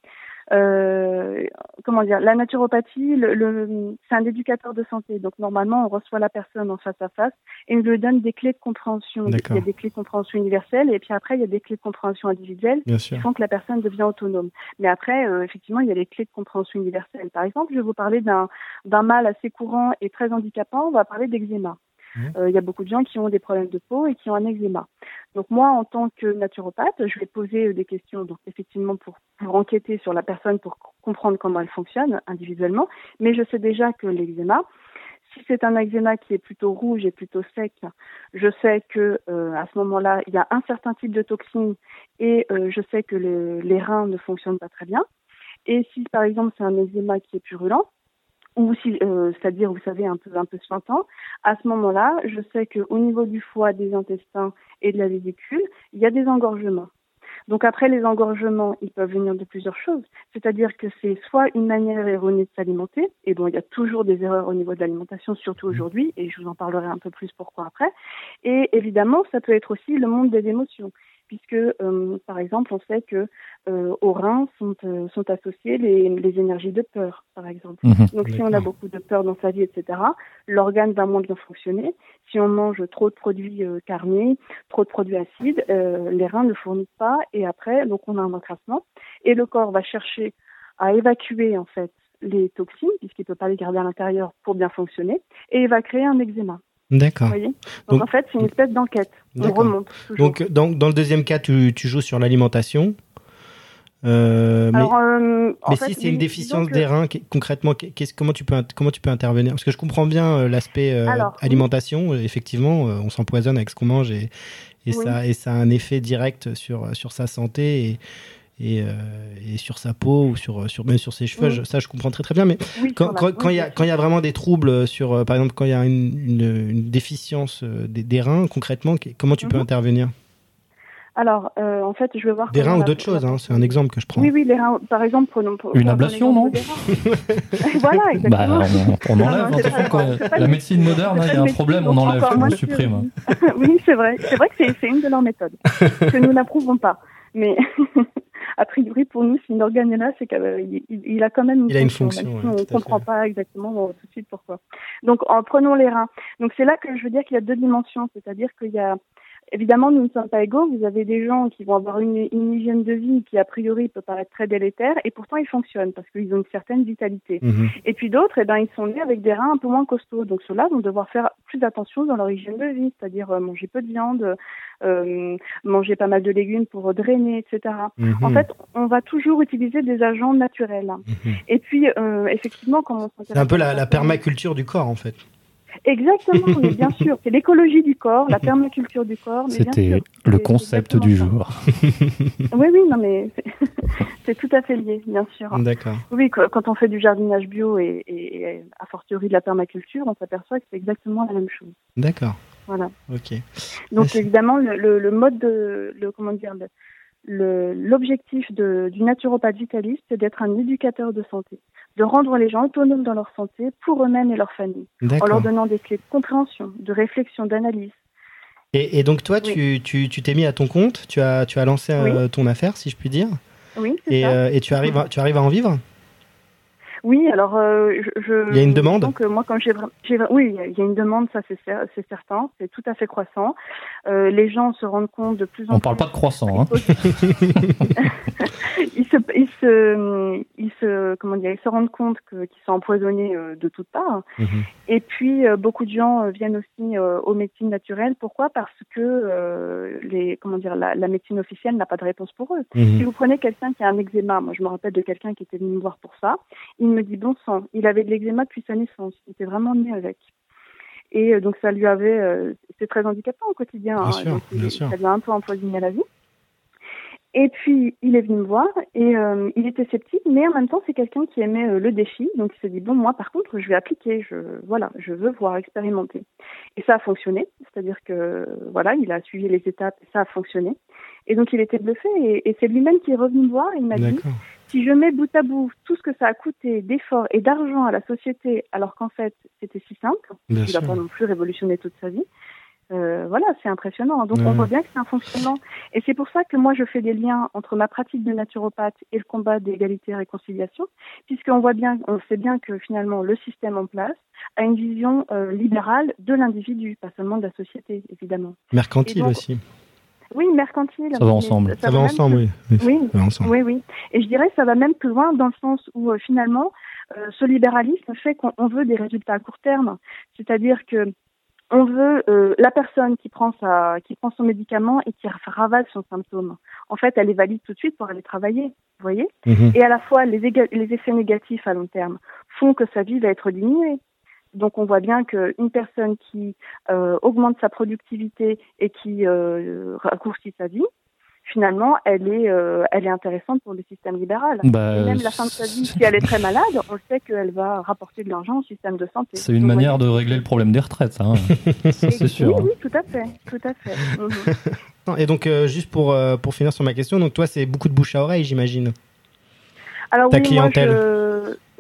euh, comment dire, la naturopathie, le, c'est un éducateur de santé. Donc normalement, on reçoit la personne en face à face et on lui donne des clés de compréhension. Il y a des clés de compréhension universelles et puis après il y a des clés de compréhension individuelles qui font que la personne devient autonome. Mais après, effectivement, il y a les clés de compréhension universelles. Par exemple, je vais vous parler d'un d'un mal assez courant et très handicapant. On va parler d'eczéma. Mmh. Il y a beaucoup de gens qui ont des problèmes de peau et qui ont un eczéma. Donc moi, en tant que naturopathe, je vais poser euh, des questions, donc effectivement pour, pour enquêter sur la personne, pour comprendre comment elle fonctionne individuellement. Mais je sais déjà que l'eczéma, si c'est un eczéma qui est plutôt rouge et plutôt sec, je sais que euh, à ce moment-là, il y a un certain type de toxines et euh, je sais que les reins ne fonctionnent pas très bien. Et si par exemple c'est un eczéma qui est purulent, ou si, euh, c'est-à-dire, vous savez, un peu, un peu suintant, à ce moment-là, je sais qu'au niveau du foie, des intestins et de la vésicule, il y a des engorgements. Donc après, les engorgements, ils peuvent venir de plusieurs choses. C'est-à-dire que c'est soit une manière erronée de s'alimenter, et bon, il y a toujours des erreurs au niveau de l'alimentation, surtout mmh. aujourd'hui, et je vous en parlerai un peu plus pourquoi après. Et évidemment, ça peut être aussi le monde des émotions puisque, euh, par exemple, on sait que euh, aux reins sont, euh, sont associées les, les, énergies de peur, par exemple. Mhm. Donc, si on a beaucoup de peur dans sa vie, etc., l'organe va moins bien fonctionner. Si on mange trop de produits carnés, trop de produits acides, les reins ne fournissent pas, et après, donc, on a un encrassement, et le corps va chercher à évacuer, en fait, les toxines, puisqu'il ne peut pas les garder à l'intérieur pour bien fonctionner, et il va créer un eczéma. D'accord. Donc, en fait, c'est une espèce d'enquête. On remonte. Donc dans, dans, le deuxième cas, tu, tu joues sur l'alimentation. Euh, mais, euh, mais si c'est une déficience des reins, concrètement, comment, tu peux, comment tu peux intervenir? Parce que je comprends bien euh, l'aspect alimentation. Effectivement, on s'empoisonne avec ce qu'on mange et, et, ça, et ça a un effet direct sur, sur sa santé. Et, et, et, sur sa peau ou sur, sur, même sur ses cheveux, ça je comprends très très bien. Mais quand il y, a, quand y a vraiment des troubles, sur, par exemple quand il y a une, une, déficience des, des, reins, concrètement, comment tu peux mhm. intervenir? Alors, euh, en fait, je vais voir. Des reins ou d'autres choses, hein, c'est un exemple que je prends. Oui, oui, les reins, par exemple, prenons. Une ablation, non? [LAUGHS] Voilà, exactement. Bah, on, enlève, la médecine moderne, il y a un problème, on enlève, on supprime. [LAUGHS] oui, c'est vrai. C'est vrai que c'est une de leurs méthodes, [LAUGHS] que nous n'approuvons pas. Mais [LAUGHS] a priori, pour nous, si une organe est là, c'est qu'il a quand même une il fonction. A une fonction on ne comprend pas exactement tout de suite pourquoi. Donc, en prenons les reins. Donc, c'est là que je veux dire qu'il y a deux dimensions, c'est-à-dire qu'il y a Évidemment, nous ne sommes pas égaux. Vous avez des gens qui vont avoir une, hygiène de vie qui, a priori, peut paraître très délétère, et pourtant ils fonctionnent parce qu'ils ont une certaine vitalité. Mhm. Et puis d'autres, eh ben, ils sont nés avec des reins un peu moins costauds. Donc ceux-là vont devoir faire plus attention dans leur hygiène de vie, c'est-à-dire euh, manger peu de viande, euh, manger pas mal de légumes pour drainer, etc. Mhm. En fait, on va toujours utiliser des agents naturels. Mhm. Et puis, euh, effectivement, quand on C'est un peu la permaculture du corps, en fait. Exactement, mais bien [LAUGHS] sûr, c'est l'écologie du corps, la permaculture du corps. C'était le concept du jour. [LAUGHS] oui, oui, non, mais [LAUGHS] c'est tout à fait lié, bien sûr. D'accord. Oui, quand on fait du jardinage bio et, et, a fortiori de la permaculture, on s'aperçoit que c'est exactement la même chose. D'accord. Voilà. Ok. Donc évidemment, le, le, mode de, le, comment dire, l'objectif du naturopathe vitaliste, c'est d'être un éducateur de santé, de rendre les gens autonomes dans leur santé pour eux-mêmes et leur famille, en leur donnant des clés de compréhension, de réflexion, d'analyse. Et, donc toi, tu t'es mis à ton compte, tu as, tu as lancé euh, ton affaire, si je puis dire. Oui, et, ça. Euh, et tu arrives, tu arrives à en vivre? Oui, alors euh, je, Il y a une demande? Donc moi, quand j'ai, oui, il y a une demande, ça c'est, c'est certain, c'est tout à fait croissant. Euh, les gens se rendent compte de plus en On plus. On parle pas de croissant, hein. [LAUGHS] ils se, ils se, ils se, comment dire, ils se rendent compte qu'ils sont empoisonnés euh, de toutes parts. Mhm. Et puis euh, beaucoup de gens viennent aussi aux médecines naturelles. Pourquoi? Parce que les, comment dire, la, médecine officielle n'a pas de réponse pour eux. Mhm. Si vous prenez quelqu'un qui a un eczéma, moi je me rappelle de quelqu'un qui était venu me voir pour ça, il me dit bon sang, il avait de l'eczéma depuis sa naissance, il était vraiment né avec. Et donc ça lui avait, c'est très handicapant au quotidien. Bien hein. sûr, bien sûr. Ça lui a un peu empoisonné la vie. Et puis, il est venu me voir et euh, il était sceptique, mais en même temps, c'est quelqu'un qui aimait euh, le défi. Donc, il s'est dit, bon, moi, par contre, je vais appliquer. Je, voilà, je veux voir expérimenter. Et ça a fonctionné. C'est-à-dire que, voilà, il a suivi les étapes et ça a fonctionné. Et donc, il était bluffé et, et c'est lui-même qui est revenu me voir et il m'a dit, si je mets bout à bout tout ce que ça a coûté d'efforts et d'argent à la société, alors qu'en fait, c'était si simple, il n'a pas non plus révolutionné toute sa vie, euh, voilà, c'est impressionnant. Donc on voit bien que c'est un fonctionnement. Et c'est pour ça que moi je fais des liens entre ma pratique de naturopathe et le combat d'égalité et réconciliation, puisqu'on voit bien, on sait bien que finalement le système en place a une vision euh, libérale de l'individu, pas seulement de la société, évidemment. Mercantile aussi. Oui, mercantile. Ça va ensemble. Ça, va, ensemble, oui. Oui. oui, oui. Et je dirais que ça va même plus loin dans le sens où euh, finalement, ce libéralisme fait qu'on veut des résultats à court terme. C'est-à-dire que on veut euh, la personne qui prend sa, qui prend son médicament et qui ravale son symptôme. En fait, elle est valide tout de suite pour aller travailler, vous voyez? Mhm. Et à la fois, les, les, effets négatifs à long terme font que sa vie va être diminuée. Donc, on voit bien qu'une personne qui euh, augmente sa productivité et qui euh, raccourcit sa vie, finalement, elle est, euh, elle est intéressante pour le système libéral. Bah, et même la fin de sa vie, si elle est très malade, on sait qu'elle va rapporter de l'argent au système de santé. C'est une manière de régler le problème des retraites, hein. [LAUGHS] c'est sûr. Oui, tout à fait, tout à fait. [LAUGHS] Mhm. Et donc, euh, juste pour, euh, pour finir sur ma question, donc toi, c'est beaucoup de bouche à oreille, j'imagine. Alors Ta clientèle.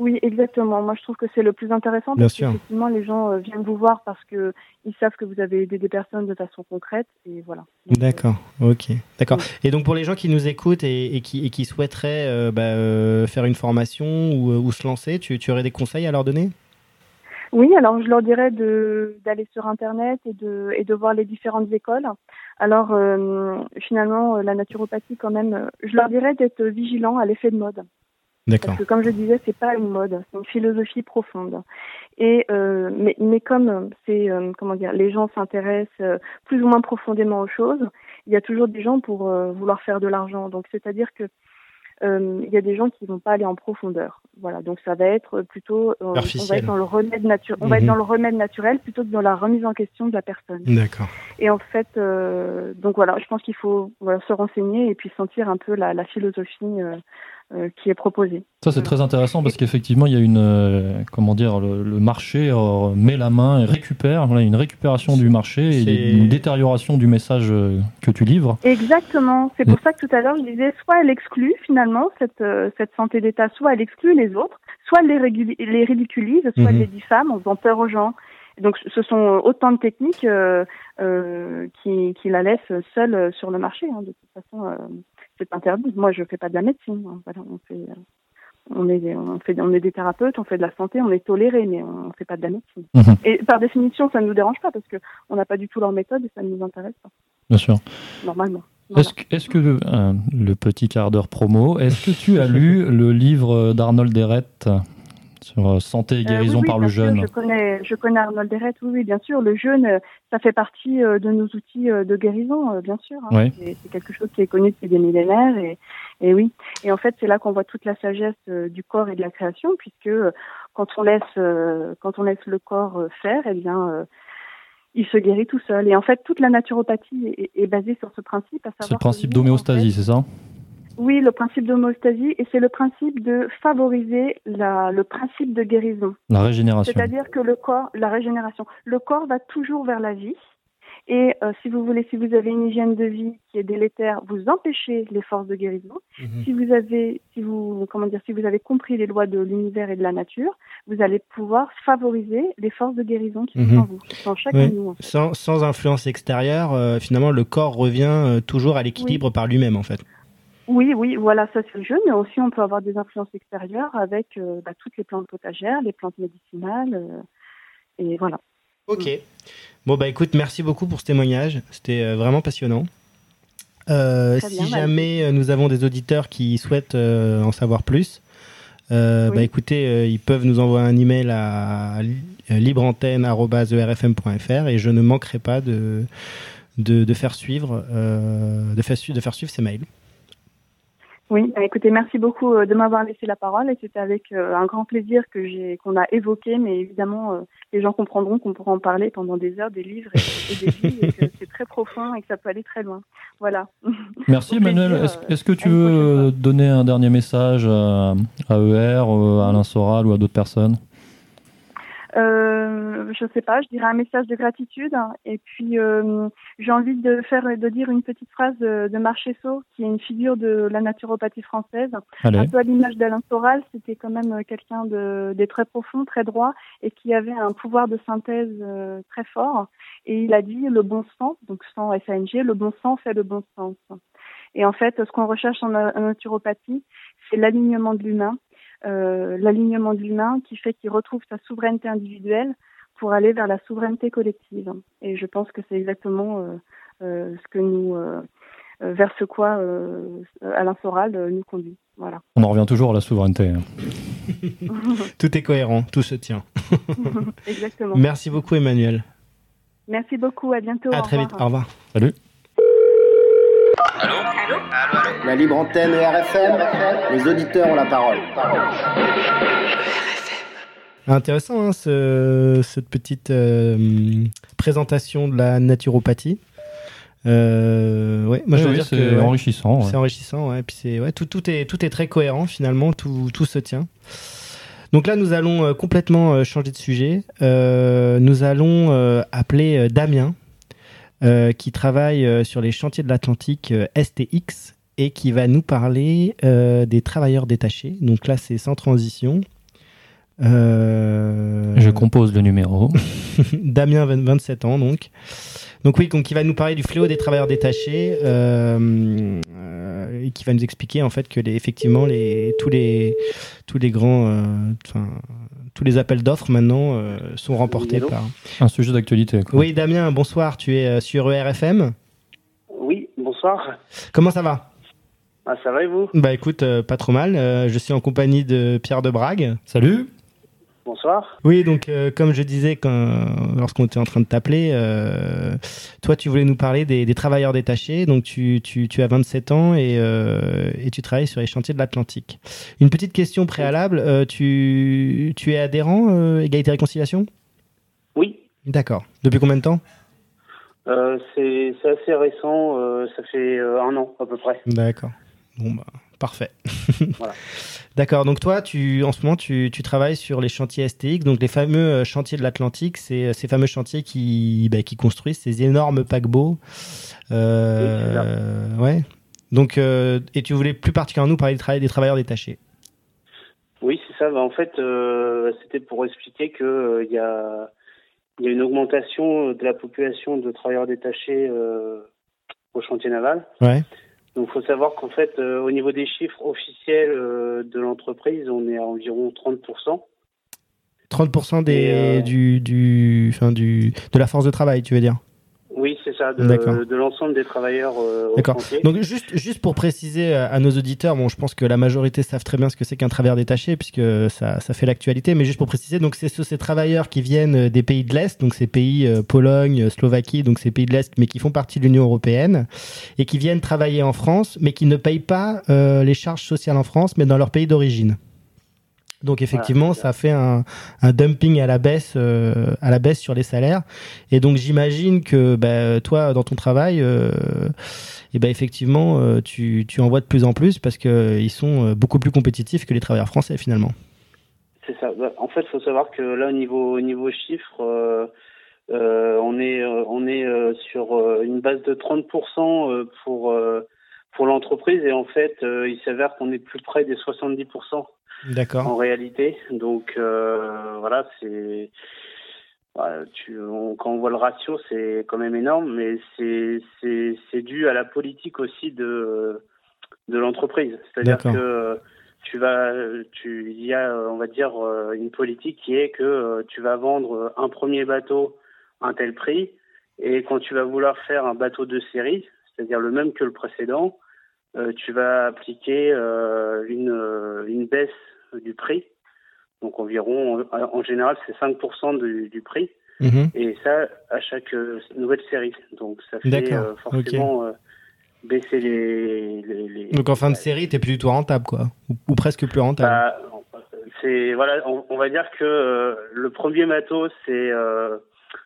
Oui, exactement. Moi, je trouve que c'est le plus intéressant parce qu'effectivement, les gens euh, viennent vous voir parce que ils savent que vous avez aidé des personnes de façon concrète et voilà. D'accord. Ok. D'accord. Et donc pour les gens qui nous écoutent et, qui, et qui, souhaiteraient euh, bah, euh, faire une formation ou, se lancer, tu, tu, aurais des conseils à leur donner? Oui. Alors je leur dirais de d'aller sur internet et de et de voir les différentes écoles. Alors finalement, la naturopathie quand même, je leur dirais d'être vigilant à l'effet de mode. Parce que comme je disais, c'est pas une mode, c'est une philosophie profonde. Et euh, mais, mais comme c'est euh, comment dire, les gens s'intéressent euh, plus ou moins profondément aux choses, il y a toujours des gens pour vouloir faire de l'argent. Donc c'est-à-dire que il y a des gens qui vont pas aller en profondeur. Voilà, donc ça va être plutôt on va être dans le remède naturel, on va être mhm. dans le remède naturel plutôt que dans la remise en question de la personne. D'accord. Et en fait, donc voilà, je pense qu'il faut voilà, se renseigner et puis sentir un peu la, la philosophie euh, qui est proposé. Ça c'est très intéressant parce qu'effectivement il y a une euh, comment dire le, marché euh, met la main et récupère voilà, une récupération du marché et une détérioration du message que tu livres. Exactement. C'est pour ça que tout à l'heure je disais soit elle exclut finalement cette cette santé d'État, soit elle exclut les autres, soit elle les, les ridiculise, soit elle mhm. les diffame en faisant peur aux gens. Donc ce sont autant de techniques qui, qui la laissent seule sur le marché. Hein, de toute façon, c'est interdit. Moi, je fais pas de la médecine. Hein. on fait, euh, on est, on fait, on est des thérapeutes, on fait de la santé, on est toléré, mais on fait pas de la médecine. Mhm. Et par définition, ça ne nous dérange pas parce que on n'a pas du tout leur méthode et ça ne nous intéresse pas. Bien sûr. Normalement. Est-ce que, est que euh, le petit quart d'heure promo, est-ce que tu as [LAUGHS] lu le livre d'Arnold Derrett sur euh, santé et guérison par le jeûne. je connais, je connais Arnold Deret, oui, oui, bien sûr. Le jeûne, euh, ça fait partie euh, de nos outils de guérison, bien sûr. Hein. C'est quelque chose qui est connu depuis des millénaires, et, et oui. Et en fait, c'est là qu'on voit toute la sagesse du corps et de la création, puisque quand on laisse, quand on laisse le corps faire, eh bien, il se guérit tout seul. Et en fait, toute la naturopathie est, basée sur ce principe. Le principe d'homéostasie, c'est ça? Oui, le principe d'homéostasie, et c'est le principe de favoriser la, le principe de guérison. La régénération. C'est-à-dire que le corps, la régénération, le corps va toujours vers la vie. Et euh, si vous voulez, si vous avez une hygiène de vie qui est délétère, vous empêchez les forces de guérison. Mhm. Si vous avez, si vous, comment dire, si vous avez compris les lois de l'univers et de la nature, vous allez pouvoir favoriser les forces de guérison qui sont en mhm. vous, en chacun de nous. sans, sans, influence extérieure, euh, finalement, le corps revient euh, toujours à l'équilibre par lui-même, en fait. Oui, oui, voilà, ça c'est le jeu, mais aussi on peut avoir des influences extérieures avec euh, bah, toutes les plantes potagères, les plantes médicinales, euh, et voilà. Ok. Bon, bah écoute, merci beaucoup pour ce témoignage, c'était euh, vraiment passionnant. si jamais nous avons des auditeurs qui souhaitent en savoir plus, bah écoutez, ils peuvent nous envoyer un email à libreantenne.erfm.fr et je ne manquerai pas de, de, faire suivre, de, faire, de faire suivre ces mails. Oui, écoutez, merci beaucoup euh, de m'avoir laissé la parole et c'était avec euh, un grand plaisir que j'ai qu'on a évoqué, mais évidemment euh, les gens comprendront qu'on pourra en parler pendant des heures, des livres et, des vies, et que c'est très profond et que ça peut aller très loin. Voilà. [LAUGHS] Merci Emmanuel. Est-ce que tu veux donner un dernier message à, à ER, à Alain Soral ou à d'autres personnes? Je sais pas, je dirais un message de gratitude. Et puis euh, j'ai envie de faire, de dire une petite phrase de, de Marchesso, qui est une figure de la naturopathie française. Un peu à l'image d'Alain Soral, c'était quand même quelqu'un de, de, très profond, très droit, et qui avait un pouvoir de synthèse euh, très fort. Et il a dit le bon sens, donc sans SANG, le bon sens fait le bon sens. Et en fait, ce qu'on recherche en naturopathie, c'est l'alignement de l'humain euh, l'alignement de l'humain qui fait qu'il retrouve sa souveraineté individuelle pour aller vers la souveraineté collective. Et je pense que c'est exactement euh, euh, ce que nous, vers ce quoi Alain Soral nous conduit. Voilà. On en revient toujours à la souveraineté. Hein. [LAUGHS] tout est cohérent, tout se tient. [LAUGHS] Exactement. Merci beaucoup Emmanuel. Merci beaucoup, à bientôt. À très vite, au revoir. Salut. Allô Allô? Allô, La libre antenne RFM, les auditeurs ont la parole. Intéressant, hein, cette petite euh, présentation de la naturopathie. Euh, ouais, moi je veux dire c'est enrichissant. C'est enrichissant, ouais. Puis c'est ouais, tout, tout est tout est très cohérent finalement, tout, tout se tient. Donc là, nous allons euh, complètement changer de sujet. nous allons appeler Damien, euh, qui travaille euh, sur les chantiers de l'Atlantique euh, STX et qui va nous parler des travailleurs détachés. Donc là, c'est sans transition. Je compose le numéro. [LAUGHS] Damien, 27 ans, donc. Donc oui, donc il va nous parler du fléau des travailleurs détachés et qui va nous expliquer en fait que les, effectivement les, tous les tous les grands, tous les appels d'offres maintenant euh, sont remportés par un sujet d'actualité. Oui, Damien, bonsoir. Tu es euh, sur ERFM. Oui, bonsoir. Comment ça va? Ah, Ça va et vous? Bah écoute, euh, pas trop mal. je suis en compagnie de Pierre de Brague. Salut. Bonsoir. Oui, donc euh, comme je disais lorsqu'on était en train de t'appeler, euh, toi tu voulais nous parler des, travailleurs détachés. Donc tu, tu, tu, as 27 ans et, euh, et, tu travailles sur les chantiers de l'Atlantique. Une petite question préalable, tu, tu es adhérent Égalité Réconciliation? Oui. D'accord. Depuis combien de temps? C'est, assez récent, ça fait un an à peu près. D'accord. Bon bah parfait. [LAUGHS] voilà. D'accord, donc toi, tu, en ce moment, tu, tu, travailles sur les chantiers STX, donc les fameux euh, chantiers de l'Atlantique, c'est euh, ces fameux chantiers qui, bah, qui construisent ces énormes paquebots. Euh, ouais. Donc, euh, et tu voulais plus particulièrement nous parler des, des travailleurs détachés. Oui, c'est ça. Bah, en fait, c'était pour expliquer que il y, a, y a une augmentation de la population de travailleurs détachés au chantier naval. Ouais. Donc, il faut savoir qu'en fait, euh, au niveau des chiffres officiels euh, de l'entreprise, on est à environ 30%. 30% des, euh, du, du, enfin, du, de la force de travail, tu veux dire? Oui, c'est ça, de, l'ensemble des travailleurs. Euh, D'accord. Donc juste, juste pour préciser à, nos auditeurs, bon, je pense que la majorité savent très bien ce que c'est qu'un travailleur détaché puisque ça, ça fait l'actualité, mais juste pour préciser, donc c'est ces travailleurs qui viennent des pays de l'est, donc ces pays euh, Pologne, Slovaquie, donc ces pays de l'est, mais qui font partie de l'Union européenne et qui viennent travailler en France, mais qui ne payent pas euh, les charges sociales en France, mais dans leur pays d'origine. Donc effectivement, ça fait un, dumping à la baisse, euh, à la baisse sur les salaires. Et donc j'imagine que bah, toi, dans ton travail, euh, et ben effectivement, euh, tu, tu en vois de plus en plus parce qu'ils sont beaucoup plus compétitifs que les travailleurs français finalement. C'est ça. Bah, en fait, il faut savoir que là, au niveau, au niveau chiffres, on est, on est sur une base de 30% pour, pour l'entreprise et en fait, il s'avère qu'on est plus près des 70%. D'accord. En réalité, donc euh, voilà, c'est tu, quand on voit le ratio, c'est quand même énorme, mais c'est c'est dû à la politique aussi de de l'entreprise. C'est-à-dire que tu vas, tu, il y a, on va dire, une politique qui est que tu vas vendre un premier bateau à un tel prix, et quand tu vas vouloir faire un bateau de série, c'est-à-dire le même que le précédent, tu vas appliquer une, une baisse du prix. Donc environ, en général, c'est 5% du, du prix. Mhm. Et ça, à chaque nouvelle série. Donc ça fait forcément baisser les, les, Donc en fin de série, tu plus du tout rentable, quoi. Ou, presque plus rentable. Bah, c'est voilà, on, va dire que euh, le premier bateau, c'est euh,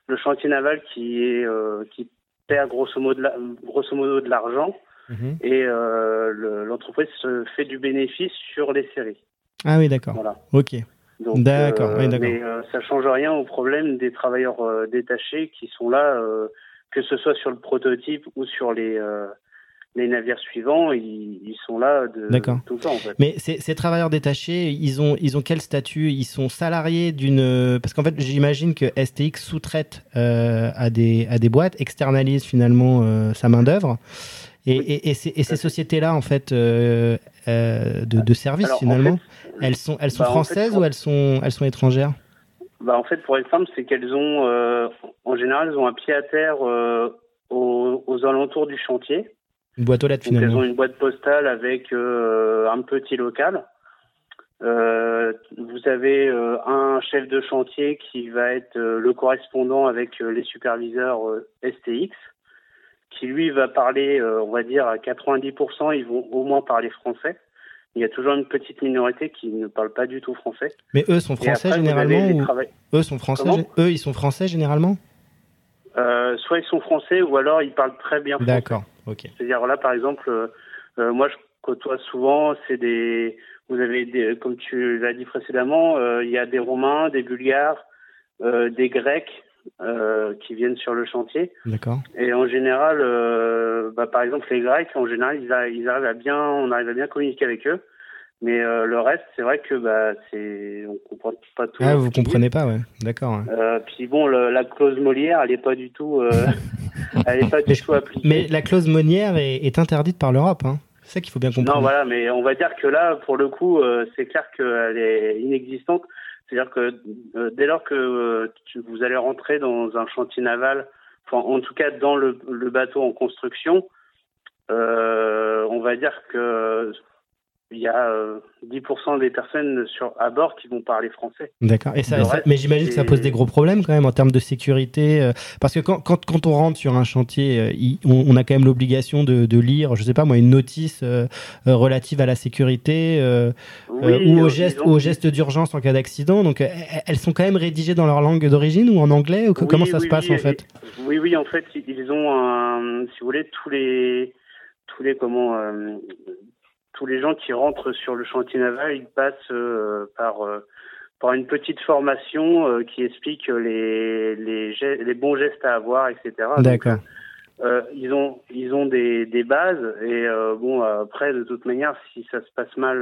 le chantier naval qui est euh, qui perd grosso modo de grosso modo de l'argent mhm. et l'entreprise se fait du bénéfice sur les séries. Ah oui, d'accord. Voilà. Ok. D'accord. Oui, mais ça change rien au problème des travailleurs détachés qui sont là, que ce soit sur le prototype ou sur les les navires suivants, ils, sont là de, tout le temps. En fait. Mais ces, travailleurs détachés, ils ont, ils ont quel statut? Ils sont salariés d'une. Parce qu'en fait, j'imagine que STX sous-traite euh, à, des, à des boîtes, externalise finalement euh, sa main-d'œuvre. Et, et, ces, sociétés-là, en fait, euh, de, de services, finalement, elles sont, elles sont bah, françaises ou elles sont, elles sont étrangères? Bah, En fait, pour être simple, c'est qu'elles ont, en général, elles ont un pied à terre aux, aux alentours du chantier. Une boîte aux lettres finalement. Elles ont une boîte postale avec euh, un petit local. Euh, vous avez euh, un chef de chantier qui va être le correspondant avec les superviseurs STX, qui lui va parler, on va dire à 90%, ils vont au moins parler français. Il y a toujours une petite minorité qui ne parle pas du tout français. Mais eux sont français généralement Eux sont français Eux ils sont français généralement? Soit ils sont français ou alors ils parlent très bien français. D'accord. C'est-à-dire là, par exemple, euh, euh, moi je côtoie souvent, c'est des, vous avez des, comme tu l'as dit précédemment, euh, il y a des Romains, des Bulgares, des Grecs qui viennent sur le chantier. D'accord. Et en général, bah, par exemple les Grecs, en général, ils, arrivent à bien, on arrive à bien communiquer avec eux. Mais le reste, c'est vrai que bah, c'est, on comprend pas tout. Ah, vous comprenez pas, ouais. D'accord. puis bon, la clause Molière, elle est pas du tout. [LAUGHS] Elle n'est pas du tout appliquée. Mais la clause monnière est, interdite par l'Europe. Hein. C'est ça qu'il faut bien comprendre. Non, voilà, mais on va dire que là, pour le coup, euh, c'est clair qu'elle est inexistante. C'est-à-dire que euh, dès lors que euh, vous allez rentrer dans un chantier naval, enfin, en tout cas dans le, le bateau en construction, on va dire que il y a 10% euh, des personnes sur, à bord qui vont parler français. D'accord. Et ça, mais j'imagine que ça pose des gros problèmes quand même en termes de sécurité. Euh, parce que quand, quand, quand, on rentre sur un chantier, euh, on, a quand même l'obligation de, de, lire, je sais pas moi, une notice relative à la sécurité ou aux gestes, aux gestes d'urgence en cas d'accident. Donc elles sont quand même rédigées dans leur langue d'origine ou en anglais ou Comment ça se passe en fait? Oui, oui, en fait, ils ont, un, si vous voulez, tous les tous les comment tous les gens qui rentrent sur le chantier naval, ils passent euh, par euh, par une petite formation euh, qui explique les, les, les, bons gestes à avoir, etc. D'accord. ils ont ils ont des, des bases et bon après de toute manière si ça se passe mal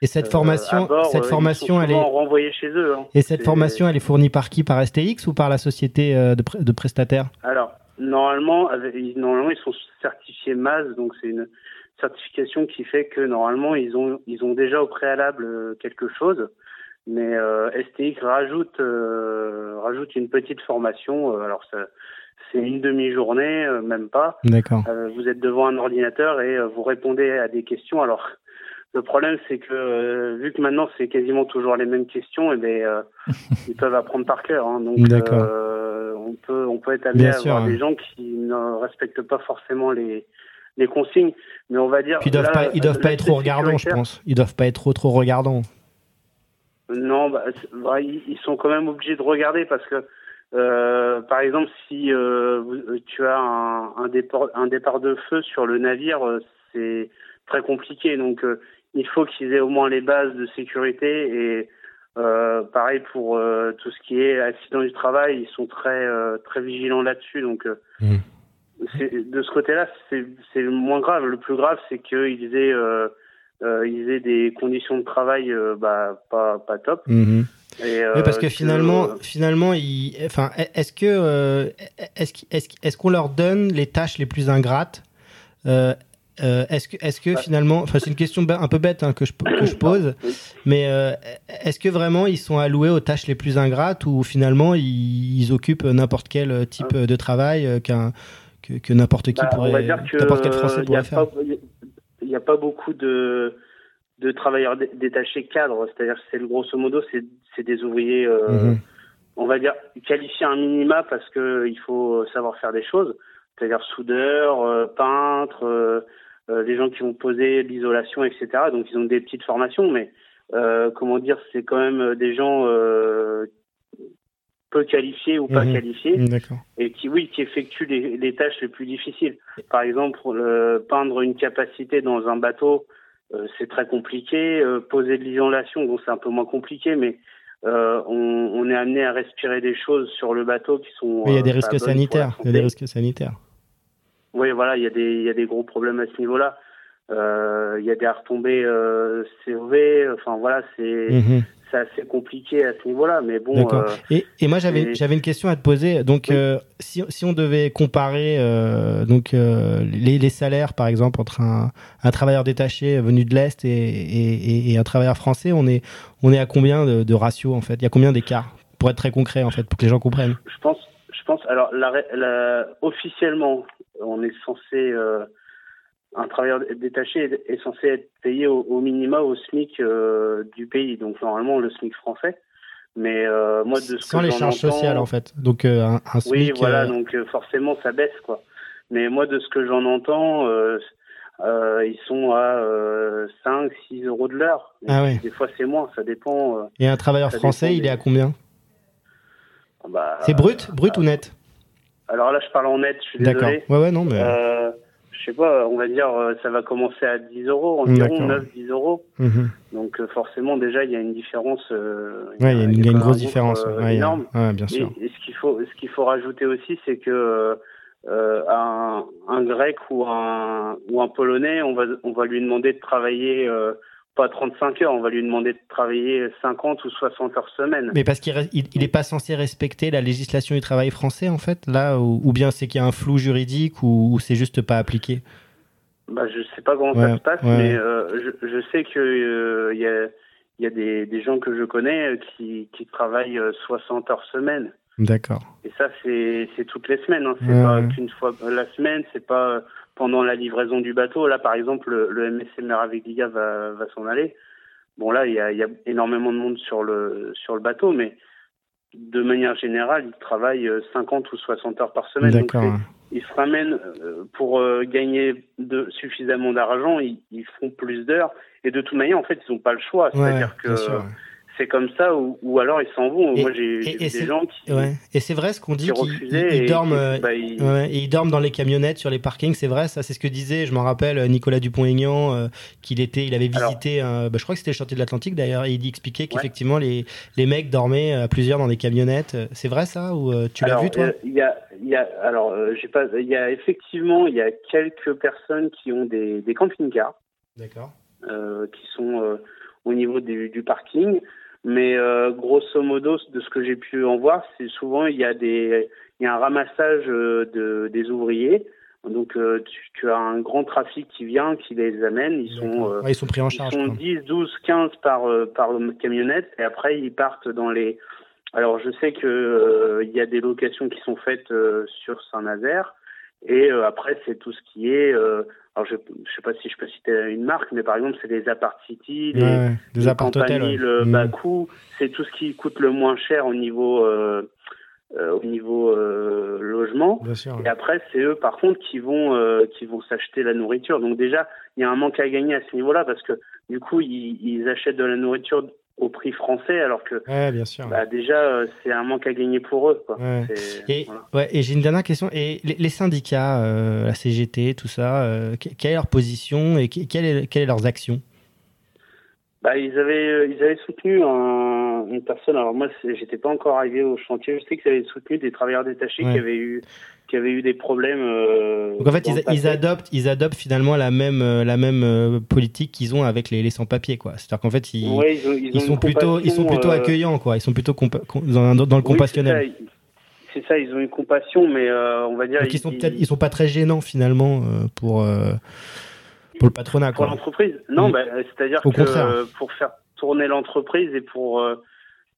et cette formation cette formation elle est renvoyée chez eux hein. et cette formation elle est fournie par qui par STX ou par la société de, de prestataires? Alors normalement normalement ils sont certifiés MAS donc c'est une certification qui fait que normalement ils ont ils ont déjà au préalable euh, quelque chose, mais euh, STX rajoute euh, rajoute une petite formation. alors ça, c'est une demi-journée, même pas. D'accord. vous êtes devant un ordinateur et vous répondez à des questions. Alors le problème, c'est que vu que maintenant c'est quasiment toujours les mêmes questions, et eh ben, [LAUGHS] ils peuvent apprendre par cœur. Hein, donc, on peut on peut être amené à avoir des gens qui ne respectent pas forcément les les consignes. Mais on va dire. ils doivent pas, ils doivent pas être trop regardants, je pense. Ils doivent pas être trop trop regardants. Non, bah, bah ils sont quand même obligés de regarder parce que, euh, par exemple, si euh, tu as un, un, départ, un départ de feu sur le navire, euh, c'est très compliqué. Donc, euh, il faut qu'ils aient au moins les bases de sécurité et euh, pareil pour tout ce qui est accident du travail, ils sont très très vigilants là-dessus. Donc, mmh de ce côté-là, c'est moins grave. Le plus grave, c'est qu'ils aient, euh, euh, ils aient des conditions de travail euh, bah, pas, pas top. Mhm. Et, oui, parce que, finalement, finalement, enfin, est-ce que, est-ce est-ce qu'on leur donne les tâches les plus ingrates est-ce que, est-ce que finalement, enfin c'est une question un peu bête hein, que, je, que je [COUGHS] pose, mais est-ce que vraiment ils sont alloués aux tâches les plus ingrates ou finalement ils, ils occupent n'importe quel type de travail qu'un que, n'importe qui bah, pourrait, n'importe quel Français pourrait faire Il n'y a pas beaucoup de, de travailleurs détachés cadres, c'est-à-dire c'est grosso modo, c'est des ouvriers, mhm. on va dire, qualifiés un minima parce qu'il faut savoir faire des choses, c'est-à-dire soudeurs, peintres, des gens qui vont poser l'isolation, etc. Donc ils ont des petites formations, mais euh, comment dire, c'est quand même euh, des gens euh, peu qualifiés ou pas mhm. qualifiés et qui oui qui effectuent les, les, tâches les plus difficiles. Par exemple, peindre une capacité dans un bateau, c'est très compliqué. poser de l'isolation, bon c'est un peu moins compliqué, mais on, on, est amené à respirer des choses sur le bateau qui sont. il y a des risques sanitaires. Il y a des risques sanitaires. Oui, voilà, il y a des il y a des gros problèmes à ce niveau-là. Euh, il y a des retombées euh, COV. Enfin voilà, c'est mhm. C'est assez compliqué à ce niveau-là. Mais bon. Euh, et, et, moi j'avais j'avais une question à te poser. Donc euh, si, si on devait comparer euh, donc les, les, salaires par exemple entre un, un travailleur détaché venu de l'est et, et, et, un travailleur français, on est on est à combien de, de ratio en fait? Il y a combien d'écart pour être très concret en fait pour que les gens comprennent? Je pense je pense alors la, la, officiellement on est censé un travailleur détaché est, censé être payé au, minima au SMIC euh, du pays, donc normalement le SMIC français. Mais euh, moi, de ce sans les charges sociales en fait, donc euh, un, un, SMIC. Oui, voilà, donc forcément ça baisse quoi. Mais moi, de ce que j'en entends, ils sont à 5, 6 euros de l'heure. Ah ouais. Des fois c'est moins, ça dépend. Et un travailleur français, il est à combien? Bah, C'est brut, brut ou net? Alors là, je parle en net, je suis désolé. D'accord. Ouais, ouais, non, mais je sais pas, on va dire, euh, ça va commencer à 10 euros, environ 9-10 euros. Mhm. Donc euh, forcément, déjà, il y a une différence. Euh, il y, a une, grosse différence. énorme. bien sûr. Et, ce qu'il faut, ce qu'il faut rajouter aussi, c'est que un, un, grec ou un ou un polonais, on va on va lui demander de travailler pas 35 heures, on va lui demander de travailler 50 ou 60 heures semaine. Mais parce qu'il il, est pas censé respecter la législation du travail français en fait, là, ou, bien c'est qu'il y a un flou juridique ou, c'est juste pas appliqué? Bah, Je sais pas comment ça se passe, mais euh, je, je, sais qu'il euh, y a, y a des, des, gens que je connais euh, qui, qui travaillent 60 heures semaine. D'accord. Et ça, c'est toutes les semaines. Hein. C'est pas qu'une fois la semaine. C'est pas pendant la livraison du bateau. Là, par exemple, le, le MSC Meraviglia va, va s'en aller. Bon, là, il y a, y a, énormément de monde sur le sur le bateau, mais de manière générale, ils travaillent 50 ou 60 heures par semaine. Donc, ils se ramènent euh, pour euh, gagner de, suffisamment d'argent, ils, ils, font plus d'heures. Et de toute manière, en fait, ils n'ont pas le choix. C'est-à-dire que c'est comme ça ou, ou, alors ils s'en vont. Moi j'ai des gens qui ouais. et c'est vrai ce qu'on dit qu'ils dorment euh, bah, ils... dorment dans les camionnettes sur les parkings, c'est vrai ça, c'est ce que disait, je m'en rappelle Nicolas Dupont-Aignan euh, qu'il était il avait visité bah, je crois que c'était le chantier de l'Atlantique d'ailleurs et il expliquait qu'effectivement les les mecs dormaient à plusieurs dans des camionnettes. C'est vrai ça ou euh, tu l'as vu toi? Il y a il y a alors j'ai pas il y a effectivement il y a quelques personnes qui ont des des camping-cars. D'accord. qui sont au niveau du, du parking. Mais euh, grosso modo, de ce que j'ai pu en voir, c'est souvent il y a des il y a un ramassage euh, de des ouvriers. Donc euh, tu, tu, as un grand trafic qui vient, qui les amène. Ils sont ils sont pris en charge. Ils sont 10, 12, 15 par par camionnette et après ils partent dans les. Alors je sais que il y a des locations qui sont faites sur Saint-Nazaire et après c'est tout ce qui est alors je ne sais pas si je peux citer une marque, mais par exemple c'est les Apart City, les, ouais, compagnies, le mmh. Baku, c'est tout ce qui coûte le moins cher au niveau euh, euh, au niveau euh, logement. Sûr, Et après c'est eux par contre qui vont euh, qui vont s'acheter la nourriture. Donc déjà il y a un manque à gagner à ce niveau-là parce que du coup ils, ils achètent de la nourriture au prix français, alors que bien sûr. Bah, déjà euh, c'est un manque à gagner pour eux. Quoi. Et, et j'ai une dernière question. Et les, syndicats, euh, la CGT, tout ça, euh, quelle est leur position et quelle est, quelle est leurs actions? Bah, ils avaient ils avaient soutenu un, une personne. Alors moi, j'étais pas encore arrivé au chantier. Je sais qu'ils avaient soutenu des travailleurs détachés qui avaient eu qui avaient eu des problèmes. Euh, Donc en fait, ils, adoptent, ils adoptent finalement la même, euh, la même euh, politique qu'ils ont avec les, les sans-papiers, quoi. C'est-à-dire qu'en fait, ils, ils, sont plutôt, ils sont plutôt accueillants, quoi. Ils sont plutôt dans, dans, le compassionnel. C'est ça, ils ont une compassion, mais on va dire. ils, sont ils sont pas très gênants finalement pour pour le patronat, Pour l'entreprise, non, mm. bah, c'est-à-dire que pour faire tourner l'entreprise et pour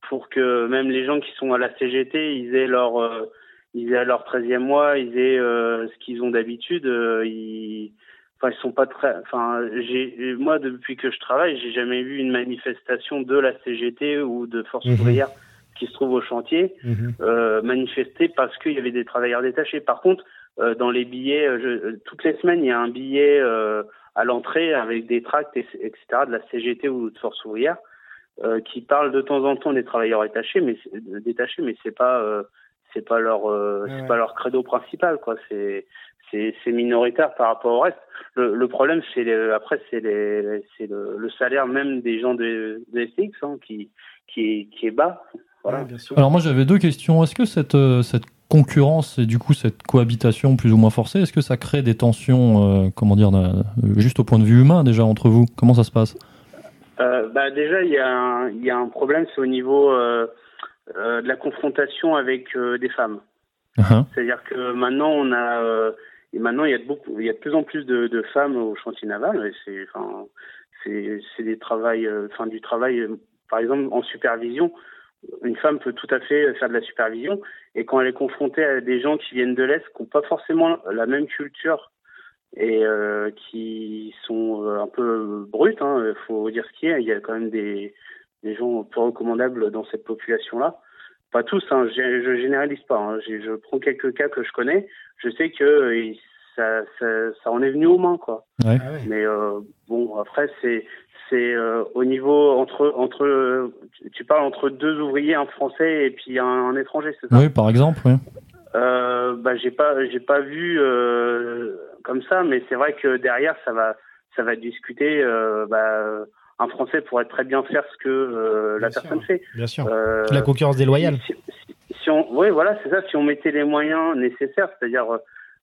pour que même les gens qui sont à la CGT, ils aient leur ils aient leur 13e mois, ils aient ce qu'ils ont d'habitude, ils enfin ils sont pas très enfin j'ai moi depuis que je travaille j'ai jamais vu une manifestation de la CGT ou de Force mhm. ouvrière qui se trouve au chantier euh, manifester parce qu'il y avait des travailleurs détachés. Par contre euh, dans les billets euh, je, toutes les semaines il y a un billet euh, à l'entrée avec des tracts etc de la CGT ou de Force ouvrière euh, qui parle de temps en temps des travailleurs détachés mais détachés mais c'est pas c'est pas leur c'est pas leur credo principal quoi c'est c'est minoritaire par rapport au reste. Le, le problème, c'est après, c'est le, le, salaire même des gens de, de SX hein, qui, qui, est, qui est bas. Voilà. bien sûr. Alors moi, j'avais deux questions. Est-ce que cette, euh, cette concurrence et du coup cette cohabitation plus ou moins forcée, est-ce que ça crée des tensions, euh, comment dire, euh, juste au point de vue humain déjà entre vous? Comment ça se passe? Euh, bah déjà, il y, a un, y a un problème, c'est au niveau euh, de la confrontation avec des femmes. Uh-huh. C'est-à-dire que maintenant, on a et maintenant, il y a beaucoup, il y a de plus en plus de, de femmes au chantier naval. C'est, enfin, des travails, euh, enfin, du travail, par exemple, en supervision. Une femme peut tout à fait faire de la supervision. Et quand elle est confrontée à des gens qui viennent de l'Est, qui n'ont pas forcément la même culture et euh, qui sont euh, un peu brutes, il hein, faut dire ce qu'il y a. Il y a quand même des, des gens peu recommandables dans cette population-là pas tous, hein, je, je généralise pas. Hein, je, je, prends quelques cas que je connais. Je sais que euh, ça, ça, ça, en est venu aux mains, quoi. Ouais. Ah Mais euh, bon, après c'est c'est euh, au niveau entre entre tu parles entre deux ouvriers, un français et puis un, un étranger, c'est ça? Oui, par exemple. Oui. Euh, bah j'ai pas j'ai pas vu euh, comme ça, mais c'est vrai que derrière ça va ça va discuter. bah un Français pourrait très bien faire ce que euh, la personne fait. Bien sûr. Euh, la concurrence déloyale. Si, si, on, oui, voilà, c'est ça. Si on mettait les moyens nécessaires, c'est-à-dire,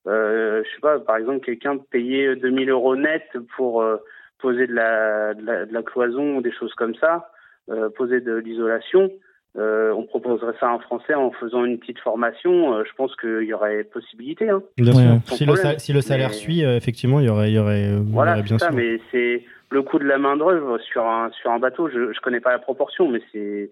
euh, je sais pas, par exemple, quelqu'un payer 2000 euros net pour euh, poser de la, de la, de, la, cloison ou des choses comme ça, euh, poser de l'isolation. Euh, on proposerait ça en français en faisant une petite formation. Euh, je pense qu'il y aurait possibilité. Hein, sûr. Si le, si le, salaire suit, effectivement, il y aurait, il y aurait, voilà, bien ça, mais c'est le coût de la main d'œuvre sur un sur un bateau, je ne connais pas la proportion, mais c'est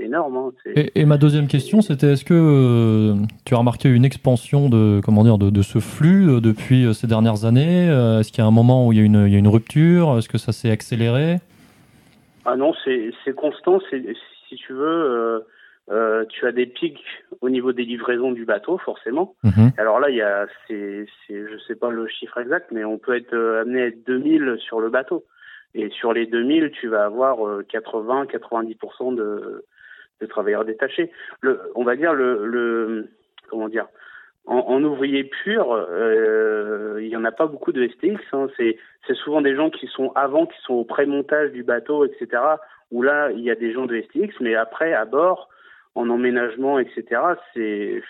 énorme. Hein, et, et, ma deuxième question, c'était est-ce que euh, tu as remarqué une expansion de comment dire de, de ce flux euh, depuis euh, ces dernières années Est-ce qu'il y a un moment où il y a une il y a une rupture Est-ce que ça s'est accéléré? Ah non, c'est constant. Si tu veux. Euh, tu as des pics au niveau des livraisons du bateau, forcément. Mhm. Alors là, il y a, c'est, c'est, je sais pas le chiffre exact, mais on peut être euh, amené à être 2000 sur le bateau. Et sur les 2000, tu vas avoir 80-90% euh, de, de travailleurs détachés. Le, on va dire le, le comment dire, en, en ouvrier pur, euh, il y en a pas beaucoup de STX. Hein. C'est, c'est souvent des gens qui sont avant, qui sont au pré-montage du bateau, etc. Où là, il y a des gens de STX, mais après, à bord, en emménagement, etc. C'est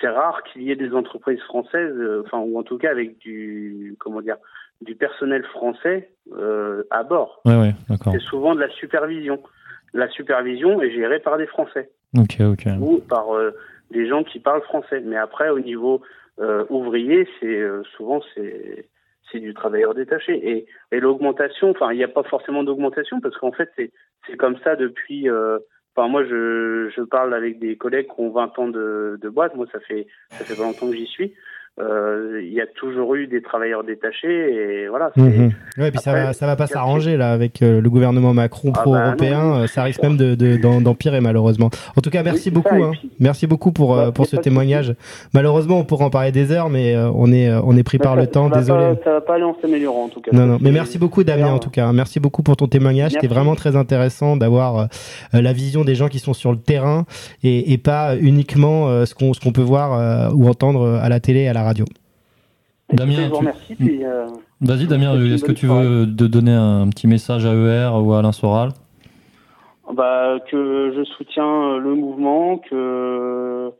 c'est rare qu'il y ait des entreprises françaises, euh, enfin ou en tout cas avec du comment dire du personnel français euh, à bord. Ouais, ouais, c'est souvent de la supervision. La supervision est gérée par des Français. Ok, ok. Ou par euh, des gens qui parlent français. Mais après, au niveau ouvrier, c'est souvent c'est c'est du travailleur détaché. Et, et l'augmentation, enfin, il n'y a pas forcément d'augmentation parce qu'en fait, c'est c'est comme ça depuis Enfin, moi, je, je parle avec des collègues qui ont 20 ans de, de boîte. Moi, ça fait, ça fait pas longtemps que j'y suis. Euh, il y a toujours eu des travailleurs détachés et voilà. Mmh. Ouais, puis ça va, ça va pas s'arranger là avec euh, le gouvernement Macron ah pro-européen. Bah ça risque même d'empirer de, malheureusement. En tout cas, merci beaucoup. hein. Merci beaucoup pour bah, pour ce témoignage. Malheureusement, on pourrait en parler des heures, mais euh, on est on est pris bah, par le temps. Désolé. ça va pas aller en s'améliorant en tout cas. Non non, mais merci beaucoup Damien en tout cas. Merci beaucoup pour ton témoignage. C'était vraiment très intéressant d'avoir la vision des gens qui sont sur le terrain et, et pas uniquement ce qu'on ce qu'on peut voir ou entendre à la télé à la radio. Damien, euh, Vas-y Damien, est-ce que tu veux de donner un petit message à ER ou à Alain Soral? Bah, Que je soutiens le mouvement, que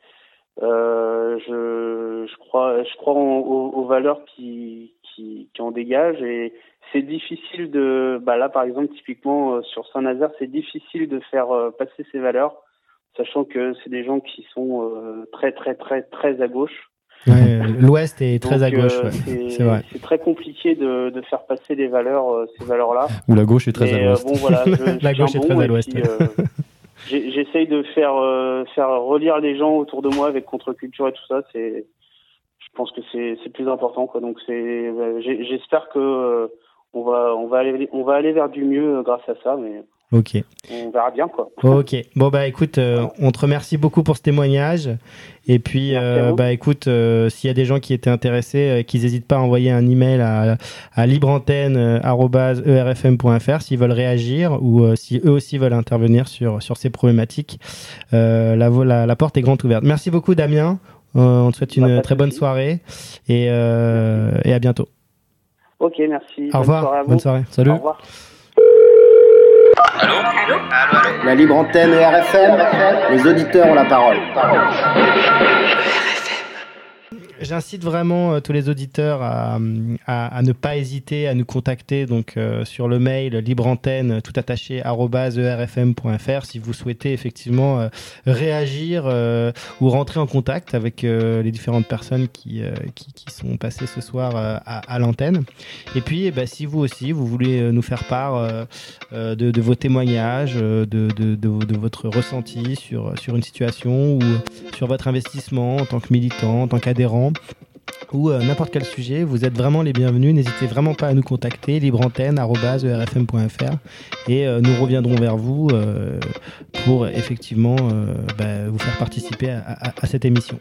euh, je, je, crois, je crois aux, valeurs qui, qui, qui, en dégagent et c'est difficile de, bah là par exemple typiquement euh, sur Saint-Nazaire, c'est difficile de faire passer ces valeurs, sachant que c'est des gens qui sont très très très très à gauche. [LAUGHS] L'Ouest est très à gauche. Euh, c'est vrai. C'est très compliqué de, de, faire passer les valeurs, euh, ces valeurs-là. Ou la gauche est très à l'Ouest. bon, voilà, [LAUGHS] la gauche est très à l'Ouest. j'essaye de faire faire relire les gens autour de moi avec contre-culture et tout ça. C'est, je pense que c'est c'est plus important quoi. Donc c'est, j'espère que on va on va aller on va aller vers du mieux grâce à ça, mais. Ok. On verra bien quoi. Ok. Bon bah écoute, euh, on te remercie beaucoup pour ce témoignage. Et puis euh, bah écoute, euh, s'il y a des gens qui étaient intéressés, qu'ils n'hésitent pas à envoyer un email à, à libreantenne@erfm.fr s'ils veulent réagir ou si eux aussi veulent intervenir sur sur ces problématiques. La, la, la, porte est grande ouverte. Merci beaucoup Damien. on te souhaite une bah, très bonne soirée et, et à bientôt. Ok, merci. Au revoir. Bonne soirée. Salut. Au revoir. Allô Allô Allô, La libre antenne RFM, les auditeurs ont la parole. J'incite vraiment euh, tous les auditeurs à, à, ne pas hésiter à nous contacter donc euh, sur le mail libreantenne tout attaché si vous souhaitez effectivement euh, réagir ou rentrer en contact avec les différentes personnes qui, qui, qui, sont passées ce soir à, à l'antenne. Et puis, eh ben, si vous aussi vous voulez nous faire part de, de, vos témoignages, de, de, de, votre ressenti sur, sur une situation ou sur votre investissement en tant que militant, en tant qu'adhérent ou euh, n'importe quel sujet, vous êtes vraiment les bienvenus. N'hésitez vraiment pas à nous contacter, libreantenne.rfm.fr et euh, nous reviendrons vers vous euh, pour effectivement bah, vous faire participer à cette émission.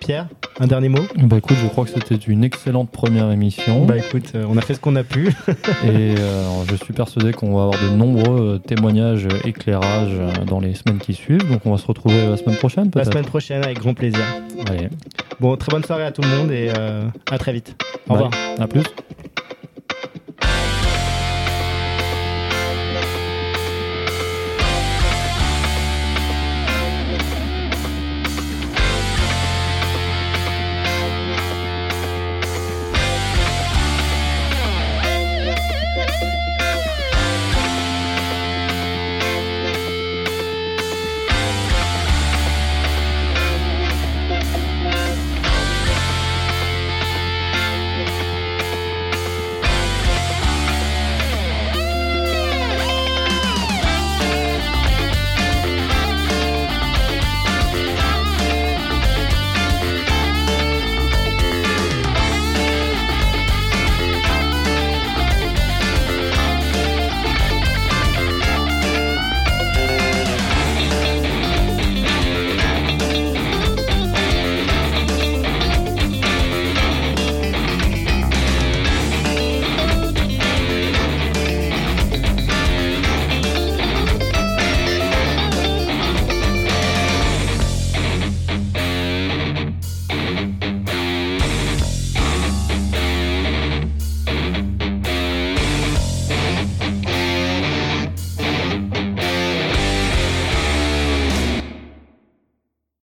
Pierre, un dernier mot? Bah écoute, je crois que c'était une excellente première émission. Bah écoute, euh, on a fait ce qu'on a pu. [LAUGHS] et euh, je suis persuadé qu'on va avoir de nombreux euh, témoignages, éclairages dans les semaines qui suivent. Donc on va se retrouver la semaine prochaine peut-être La semaine prochaine avec grand plaisir. Allez. Bon, très bonne soirée à tout le monde et à très vite. Au revoir. À plus.